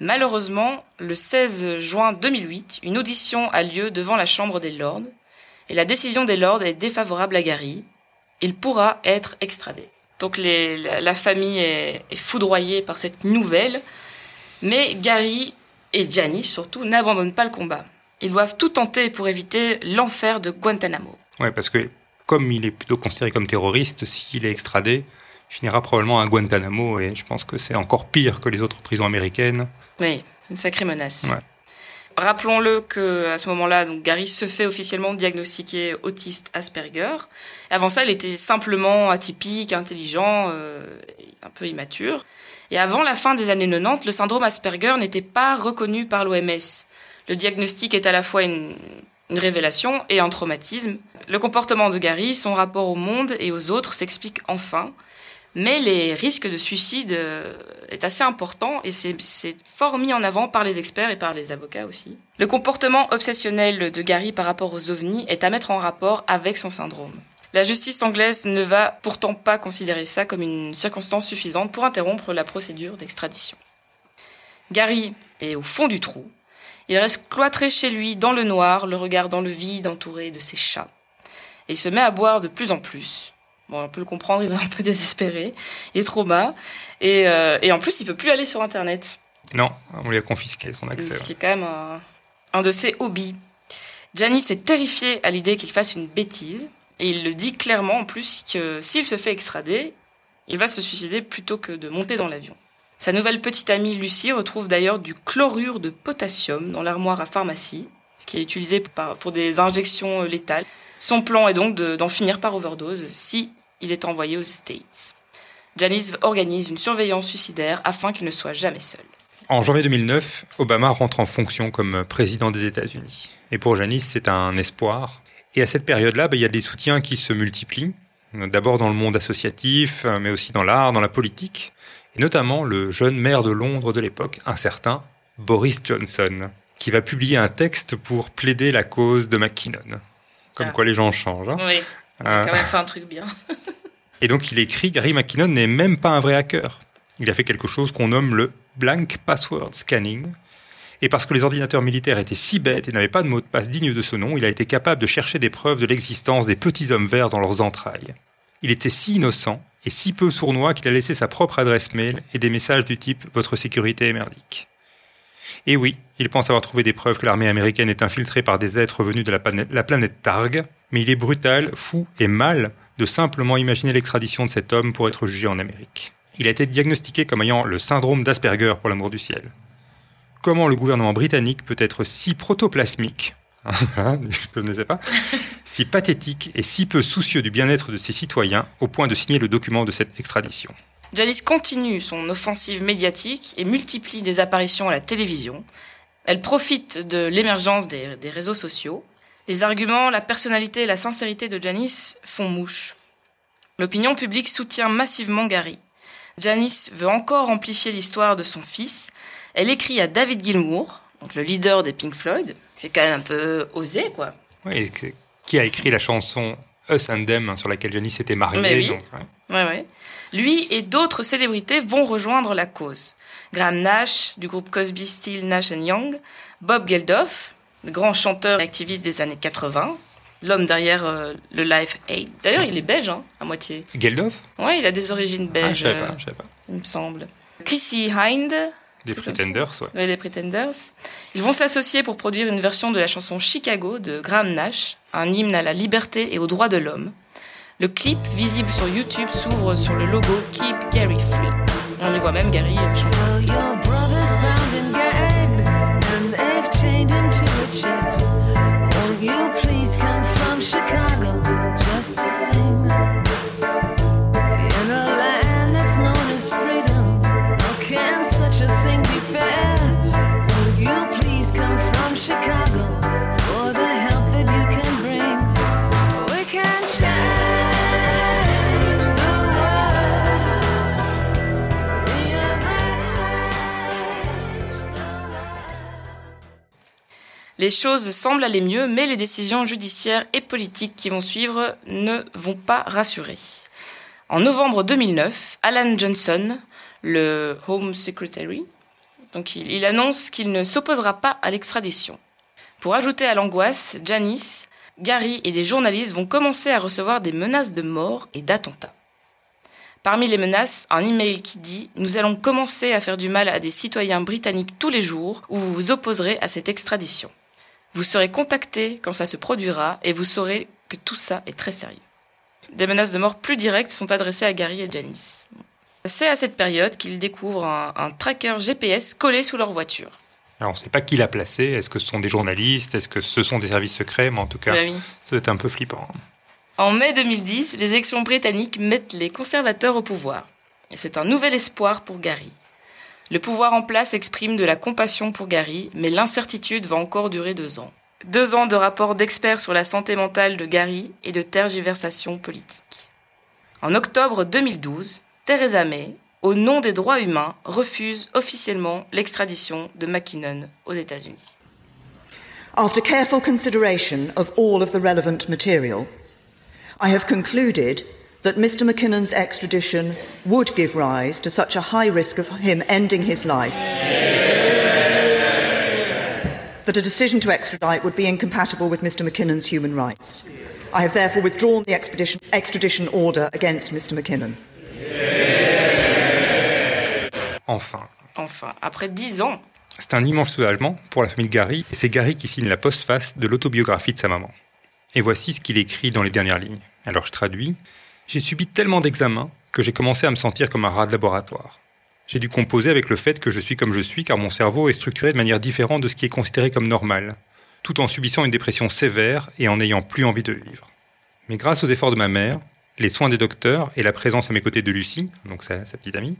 Speaker 3: Malheureusement, le 16 juin 2008, une audition a lieu devant la Chambre des Lords, et la décision des Lords est défavorable à Gary. Il pourra être extradé. Donc la, famille est, foudroyée par cette nouvelle, mais Gary et Janice surtout n'abandonnent pas le combat. Ils doivent tout tenter pour éviter l'enfer de Guantanamo.
Speaker 4: Ouais, parce que comme il est plutôt considéré comme terroriste, s'il est extradé, il finira probablement à Guantanamo, et je pense que c'est encore pire que les autres prisons américaines.
Speaker 3: Oui, une sacrée menace.
Speaker 4: Ouais.
Speaker 3: Rappelons-le que à ce moment-là, donc Gary se fait officiellement diagnostiquer autiste Asperger. Avant ça, il était simplement atypique, intelligent, euh, un peu immature. Et avant la fin des années 90, le syndrome Asperger n'était pas reconnu par l'OMS. Le diagnostic est à la fois une, une révélation et un traumatisme. Le comportement de Gary, son rapport au monde et aux autres s'explique enfin. Mais les risques de suicide euh, est assez important et c'est fort mis en avant par les experts et par les avocats aussi. Le comportement obsessionnel de Gary par rapport aux ovnis est à mettre en rapport avec son syndrome. La justice anglaise ne va pourtant pas considérer ça comme une circonstance suffisante pour interrompre la procédure d'extradition. Gary est au fond du trou. Il reste cloîtré chez lui dans le noir, le regard dans le vide, entouré de ses chats. Et il se met à boire de plus en plus. Bon, on peut le comprendre, il est un peu désespéré. Il est trop bas. Et, euh, et en plus, il peut plus aller sur Internet.
Speaker 4: Non, on lui a confisqué son accès.
Speaker 3: Ce qui est quand même un, un de ses hobbies. Janice est terrifié à l'idée qu'il fasse une bêtise. Et il le dit clairement en plus que s'il se fait extrader, il va se suicider plutôt que de monter dans l'avion. Sa nouvelle petite amie Lucie retrouve d'ailleurs du chlorure de potassium dans l'armoire à pharmacie, ce qui est utilisé pour des injections létales. Son plan est donc de- d'en finir par overdose si il est envoyé aux States. Janice organise une surveillance suicidaire afin qu'il ne soit jamais seul.
Speaker 4: En janvier 2009, Obama rentre en fonction comme président des États-Unis. Et pour Janice, c'est un espoir. Et à cette période-là, bah, il y a des soutiens qui se multiplient. D'abord dans le monde associatif, mais aussi dans l'art, dans la politique. Et notamment le jeune maire de Londres de l'époque, un certain Boris Johnson, qui va publier un texte pour plaider la cause de McKinnon. Comme
Speaker 3: Ah.
Speaker 4: quoi les gens changent. hein.
Speaker 3: Oui, il a quand même fait un truc bien.
Speaker 4: et donc il écrit Gary McKinnon n'est même pas un vrai hacker. Il a fait quelque chose qu'on nomme le blank password scanning. Et parce que les ordinateurs militaires étaient si bêtes et n'avaient pas de mot de passe digne de ce nom, il a été capable de chercher des preuves de l'existence des petits hommes verts dans leurs entrailles. Il était si innocent et si peu sournois qu'il a laissé sa propre adresse mail et des messages du type Votre sécurité est merdique. Et oui, il pense avoir trouvé des preuves que l'armée américaine est infiltrée par des êtres venus de la planète, la planète Targ, mais il est brutal, fou et mal de simplement imaginer l'extradition de cet homme pour être jugé en Amérique. Il a été diagnostiqué comme ayant le syndrome d'Asperger pour l'amour du ciel. Comment le gouvernement britannique peut être si protoplasmique, hein, je ne sais pas, si pathétique et si peu soucieux du bien-être de ses citoyens au point de signer le document de cette extradition?
Speaker 3: Janice continue son offensive médiatique et multiplie des apparitions à la télévision. Elle profite de l'émergence des, des réseaux sociaux. Les arguments, la personnalité et la sincérité de Janice font mouche. L'opinion publique soutient massivement Gary. Janice veut encore amplifier l'histoire de son fils. Elle écrit à David Gilmour, donc le leader des Pink Floyd. C'est quand même un peu osé, quoi.
Speaker 4: Oui, qui a écrit la chanson Us and Them sur laquelle Janice était mariée.
Speaker 3: Mais oui.
Speaker 4: donc, ouais.
Speaker 3: Ouais, ouais. Lui et d'autres célébrités vont rejoindre la cause. Graham Nash, du groupe Cosby, Steele, Nash Young, Bob Geldof, grand chanteur et activiste des années 80, l'homme derrière euh, le Life Aid. D'ailleurs, il est belge, hein, à moitié.
Speaker 4: Geldof?
Speaker 3: Ouais, il a des origines
Speaker 4: Ah, je
Speaker 3: belges,
Speaker 4: savais pas,
Speaker 3: euh,
Speaker 4: je savais pas.
Speaker 3: il me semble. Chrissy Hind,
Speaker 4: Des Pretenders, ouais.
Speaker 3: ouais, des Pretenders. Ils vont s'associer pour produire une version de la chanson Chicago de Graham Nash, un hymne à la liberté et aux droits de l'homme. Le clip, visible sur YouTube, s'ouvre sur le logo Keep Gary Free. On y voit même Gary euh, chanter.
Speaker 6: You
Speaker 3: Les choses semblent aller mieux, mais les décisions judiciaires et politiques qui vont suivre ne vont pas rassurer. En novembre 2009, Alan Johnson, le Home Secretary, donc il, annonce qu'il ne s'opposera pas à l'extradition. Pour ajouter à l'angoisse, Janice, Gary et des journalistes vont commencer à recevoir des menaces de mort et d'attentats. Parmi les menaces, un email qui dit Nous allons commencer à faire du mal à des citoyens britanniques tous les jours ou vous vous opposerez à cette extradition. Vous serez contacté quand ça se produira et vous saurez que tout ça est très sérieux. Des menaces de mort plus directes sont adressées à Gary et Janice. C'est à cette période qu'ils découvrent un, un tracker GPS collé sous leur voiture.
Speaker 4: Alors, on ne sait pas qui l'a placé. Est-ce que ce sont des journalistes? Est-ce que ce sont des services secrets? Mais en tout cas,
Speaker 3: oui.
Speaker 4: ça doit être un peu flippant.
Speaker 3: En mai 2010, les élections britanniques mettent les conservateurs au pouvoir. Et c'est un nouvel espoir pour Gary. Le pouvoir en place exprime de la compassion pour Gary, mais l'incertitude va encore durer deux ans. Deux ans de rapports d'experts sur la santé mentale de Gary et de tergiversations politiques. En octobre 2012, Theresa May, au nom des droits humains, refuse officiellement l'extradition de McKinnon aux États-Unis.
Speaker 7: After careful consideration of all of the relevant material, I have concluded that Mr. McKinnon's extradition would give rise to such a high risk of him ending his life that a decision to extradite would be incompatible with Mr. McKinnon's human rights. I have therefore withdrawn the expedition, extradition order against Mr. McKinnon.
Speaker 4: Enfin.
Speaker 3: Enfin, après dix ans,
Speaker 4: C'est un immense soulagement pour la famille Gary, et c'est Gary qui signe la postface de l'autobiographie de sa maman. Et voici ce qu'il écrit dans les dernières lignes. Alors je traduis. J'ai subi tellement d'examens que j'ai commencé à me sentir comme un rat de laboratoire. J'ai dû composer avec le fait que je suis comme je suis car mon cerveau est structuré de manière différente de ce qui est considéré comme normal, tout en subissant une dépression sévère et en n'ayant plus envie de vivre. Mais grâce aux efforts de ma mère, les soins des docteurs et la présence à mes côtés de Lucie, donc sa, sa petite amie,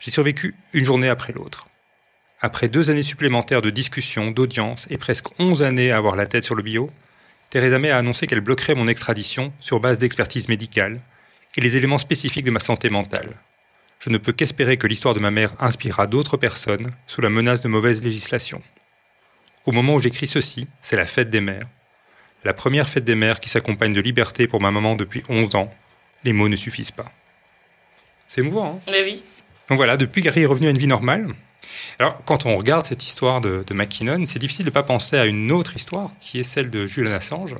Speaker 4: j'ai survécu une journée après l'autre. Après deux années supplémentaires de discussions, d'audiences et presque onze années à avoir la tête sur le bio, Theresa May a annoncé qu'elle bloquerait mon extradition sur base d'expertise médicale et les éléments spécifiques de ma santé mentale. Je ne peux qu'espérer que l'histoire de ma mère inspirera d'autres personnes sous la menace de mauvaise législation. Au moment où j'écris ceci, c'est la fête des mères. La première fête des mères qui s'accompagne de liberté pour ma maman depuis 11 ans. Les mots ne suffisent pas. C'est émouvant, hein?
Speaker 3: Mais oui,
Speaker 4: donc voilà, depuis Gary est revenu à une vie normale. Alors, quand on regarde cette histoire de, de McKinnon, c'est difficile de ne pas penser à une autre histoire, qui est celle de Julian Assange,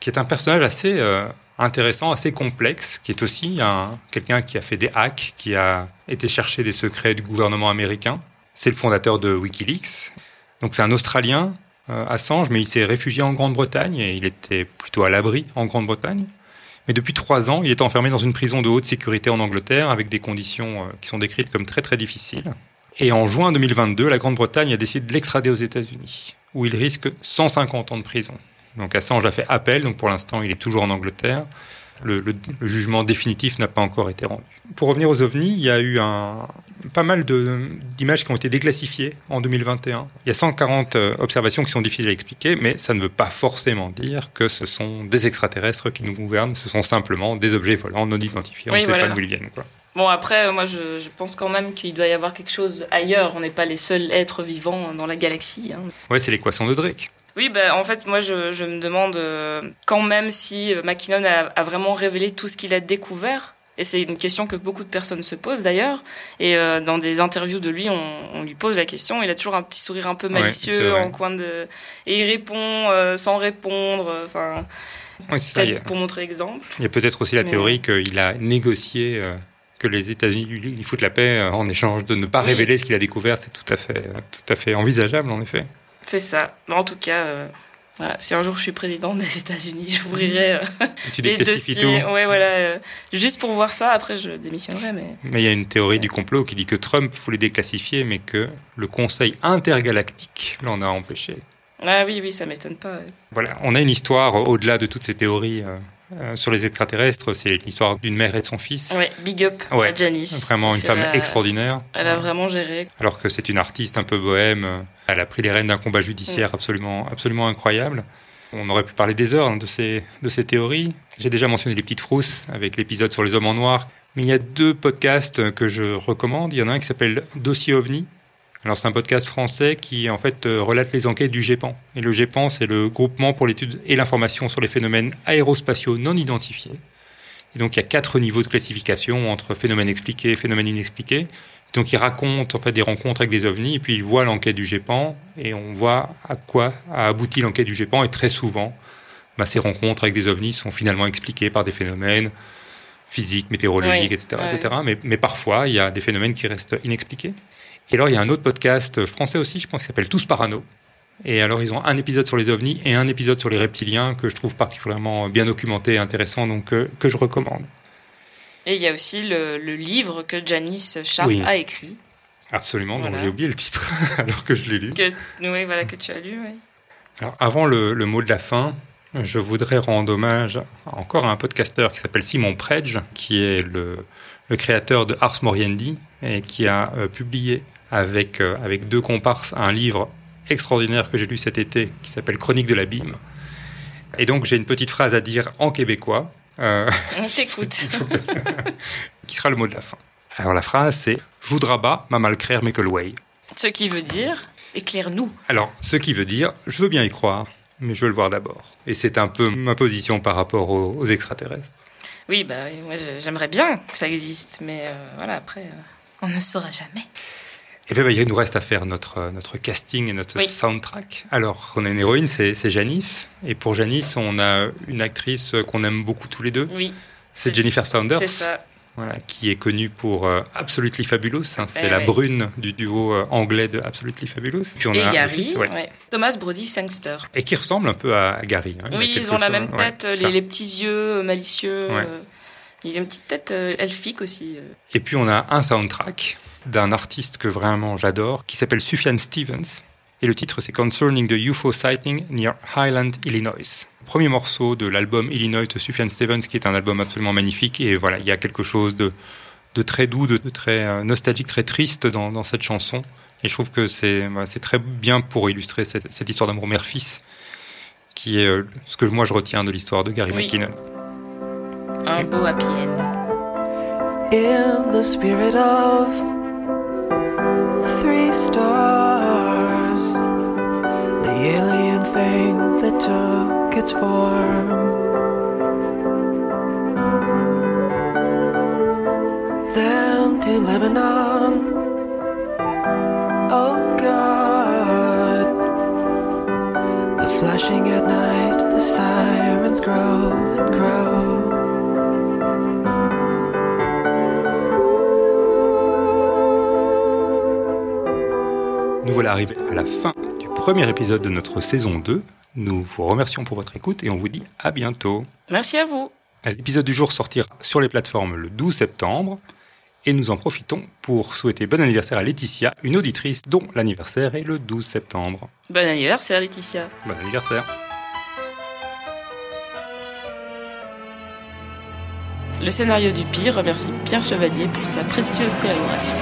Speaker 4: qui est un personnage assez euh, intéressant, assez complexe, qui est aussi un, quelqu'un qui a fait des hacks, qui a été chercher des secrets du gouvernement américain. C'est le fondateur de Wikileaks. Donc c'est un Australien, euh, Assange, mais il s'est réfugié en Grande-Bretagne et il était plutôt à l'abri en Grande-Bretagne. Mais depuis trois ans, il est enfermé dans une prison de haute sécurité en Angleterre avec des conditions euh, qui sont décrites comme très très difficiles. Et en juin 2022, la Grande-Bretagne a décidé de l'extrader aux États-Unis, où il risque 150 ans de prison. Donc Assange a fait appel, donc pour l'instant il est toujours en Angleterre. Le, le- le jugement définitif n'a pas encore été rendu. Pour revenir aux ovnis, il y a eu un, pas mal d'images qui ont été déclassifiées en 2021. Il y a 140 euh, observations qui sont difficiles à expliquer, mais ça ne veut pas forcément dire que ce sont des extraterrestres qui nous gouvernent, ce sont simplement des objets volants non identifiés, on
Speaker 3: Oui,
Speaker 4: ne sait
Speaker 3: voilà.
Speaker 4: pas d'où ils viennent. Quoi.
Speaker 3: Bon, après, moi, je, je pense quand même qu'il doit y avoir quelque chose ailleurs. On n'est pas les seuls êtres vivants dans la galaxie. hein.
Speaker 4: Ouais, c'est l'équation de Drake.
Speaker 3: Oui, bah, en fait, moi, je, je me demande euh, quand même si euh, McKinnon a, a vraiment révélé tout ce qu'il a découvert. Et c'est une question que beaucoup de personnes se posent d'ailleurs. Et euh, dans des interviews de lui, on, on lui pose la question. Il a toujours un petit sourire un peu malicieux en coin de. Et il répond euh, sans répondre. Enfin, peut-être pour montrer exemple.
Speaker 4: Il y a peut-être aussi la
Speaker 3: Mais-
Speaker 4: théorie qu'il a négocié que les États-Unis lui, foutent la paix en échange de ne pas
Speaker 3: Oui.
Speaker 4: révéler ce qu'il a découvert. C'est tout à fait, tout à fait envisageable, en effet.
Speaker 3: C'est ça. Mais en tout cas, euh, voilà, si un jour je suis président des États-Unis, j'ouvrirai euh, les dossiers. Ouais, voilà, euh, juste pour voir ça. Après, je démissionnerai, mais.
Speaker 4: Mais il y a une théorie du complot qui dit que Trump voulait déclassifier, mais que le Conseil intergalactique l'en a empêché.
Speaker 3: Ah oui, oui, ça m'étonne pas. ouais.
Speaker 4: Voilà, on a une histoire au-delà de toutes ces théories euh, sur les extraterrestres. C'est l'histoire d'une mère et de son fils.
Speaker 3: Ouais, big up
Speaker 4: Ouais,
Speaker 3: à Janice.
Speaker 4: Vraiment une femme
Speaker 3: a-
Speaker 4: extraordinaire.
Speaker 3: Elle a vraiment géré.
Speaker 4: alors que c'est une artiste un peu bohème. Elle a pris les rênes d'un combat judiciaire absolument, absolument incroyable. On aurait pu parler des heures hein, de ces, de ces théories. J'ai déjà mentionné les petites frousses avec l'épisode sur les hommes en noir. Mais il y a deux podcasts que je recommande. Il y en a un qui s'appelle Dossier OVNI, Alors c'est un podcast français qui en fait euh, relate les enquêtes du GEPAN. Et le GEPAN, c'est le groupement pour l'étude et l'information sur les phénomènes aérospatiaux non identifiés. Et donc il y a quatre niveaux de classification entre phénomènes expliqués et phénomènes inexpliqués. Donc il raconte en fait des rencontres avec des ovnis et puis il voit l'enquête du GEPAN et on voit à quoi a abouti l'enquête du GEPAN et très souvent bah, ces rencontres avec des ovnis sont finalement expliquées par des phénomènes physiques, météorologiques,
Speaker 3: Oui,
Speaker 4: etc. etc. Mais, mais parfois il y a des phénomènes qui restent inexpliqués. Et alors il y a un autre podcast français aussi, je pense, qui s'appelle Tous Parano. Et alors ils ont un épisode sur les ovnis et un épisode sur les reptiliens que je trouve particulièrement bien documenté et intéressant, donc euh, que je recommande.
Speaker 3: Et il y a aussi le, le livre que Janice Sharp
Speaker 4: Oui.
Speaker 3: a écrit.
Speaker 4: Absolument, dont
Speaker 3: Voilà.
Speaker 4: j'ai oublié le titre alors que je l'ai lu.
Speaker 3: Que, oui, voilà, que tu as lu. oui.
Speaker 4: Alors, avant le, le mot de la fin, je voudrais rendre hommage encore à un podcasteur qui s'appelle Simon Predge, qui est le, le créateur de Ars Moriendi et qui a euh, publié avec, euh, avec deux comparses un livre extraordinaire que j'ai lu cet été qui s'appelle Chronique de l'abîme. Et donc, j'ai une petite phrase à dire en québécois. Euh,
Speaker 3: On t'écoute.
Speaker 4: qui sera le mot de la fin. Alors la phrase c'est Je voudrais bas ma mal créer mais que le way.
Speaker 3: Ce qui veut dire, éclaire-nous.
Speaker 4: Alors, ce qui veut dire, je veux bien y croire, mais je veux le voir d'abord. Et c'est un peu ma position par rapport aux, aux extraterrestres.
Speaker 3: Oui, bah moi j'aimerais bien que ça existe, mais euh, voilà, après, euh, on ne saura jamais.
Speaker 4: Et bien, bah, il nous reste à faire notre, euh, notre casting et notre
Speaker 3: Oui.
Speaker 4: soundtrack. Alors, on a une héroïne, c'est Janice. Et pour Janice, on a une actrice qu'on aime beaucoup tous les deux.
Speaker 3: Oui,
Speaker 4: C'est Jennifer Saunders,
Speaker 3: c'est ça.
Speaker 4: Voilà, qui est connue pour euh, Absolutely Fabulous. hein. c'est
Speaker 3: Eh
Speaker 4: la
Speaker 3: ouais.
Speaker 4: brune du duo euh, anglais de Absolutely Fabulous. Puis on
Speaker 3: Et
Speaker 4: a
Speaker 3: Gary,
Speaker 4: fils, ouais.
Speaker 3: ouais. Thomas Brody Sangster.
Speaker 4: Et qui ressemble un peu à Gary. hein.
Speaker 3: Oui, ils ont la même
Speaker 4: ouais,
Speaker 3: tête, les, les petits yeux malicieux. Euh, il a une petite tête elfique aussi.
Speaker 4: Et puis on a un soundtrack d'un artiste que vraiment j'adore, qui s'appelle Sufjan Stevens. Et le titre c'est Concerning the UFO Sighting Near Highland, Illinois. Premier morceau de l'album Illinois de Sufjan Stevens, qui est un album absolument magnifique. Et voilà, il y a quelque chose de, de très doux, de, de très euh, nostalgique, très triste dans, dans cette chanson. Et je trouve que c'est c'est très bien pour illustrer cette, cette histoire d'amour mère-fils, qui est euh, ce que moi je retiens de l'histoire de Gary
Speaker 3: Oui.
Speaker 4: McKinnon.
Speaker 3: Un beau happy end.
Speaker 6: in the spirit of stars. The alien thing that took its form. Then to Lebanon. Oh God. The flashing at night, the sirens grow and grow.
Speaker 4: Nous voilà arrivés à la fin du premier épisode de notre saison 2. Nous vous remercions pour votre écoute et on vous dit à bientôt.
Speaker 3: Merci à vous.
Speaker 4: L'épisode du jour sortira sur les plateformes le 12 septembre et nous en profitons pour souhaiter bon anniversaire à Laetitia, une auditrice dont l'anniversaire est le 12 septembre.
Speaker 3: Bon anniversaire, Laetitia.
Speaker 4: Bon anniversaire.
Speaker 3: Le scénario du pire remercie Pierre Chevalier pour sa précieuse collaboration.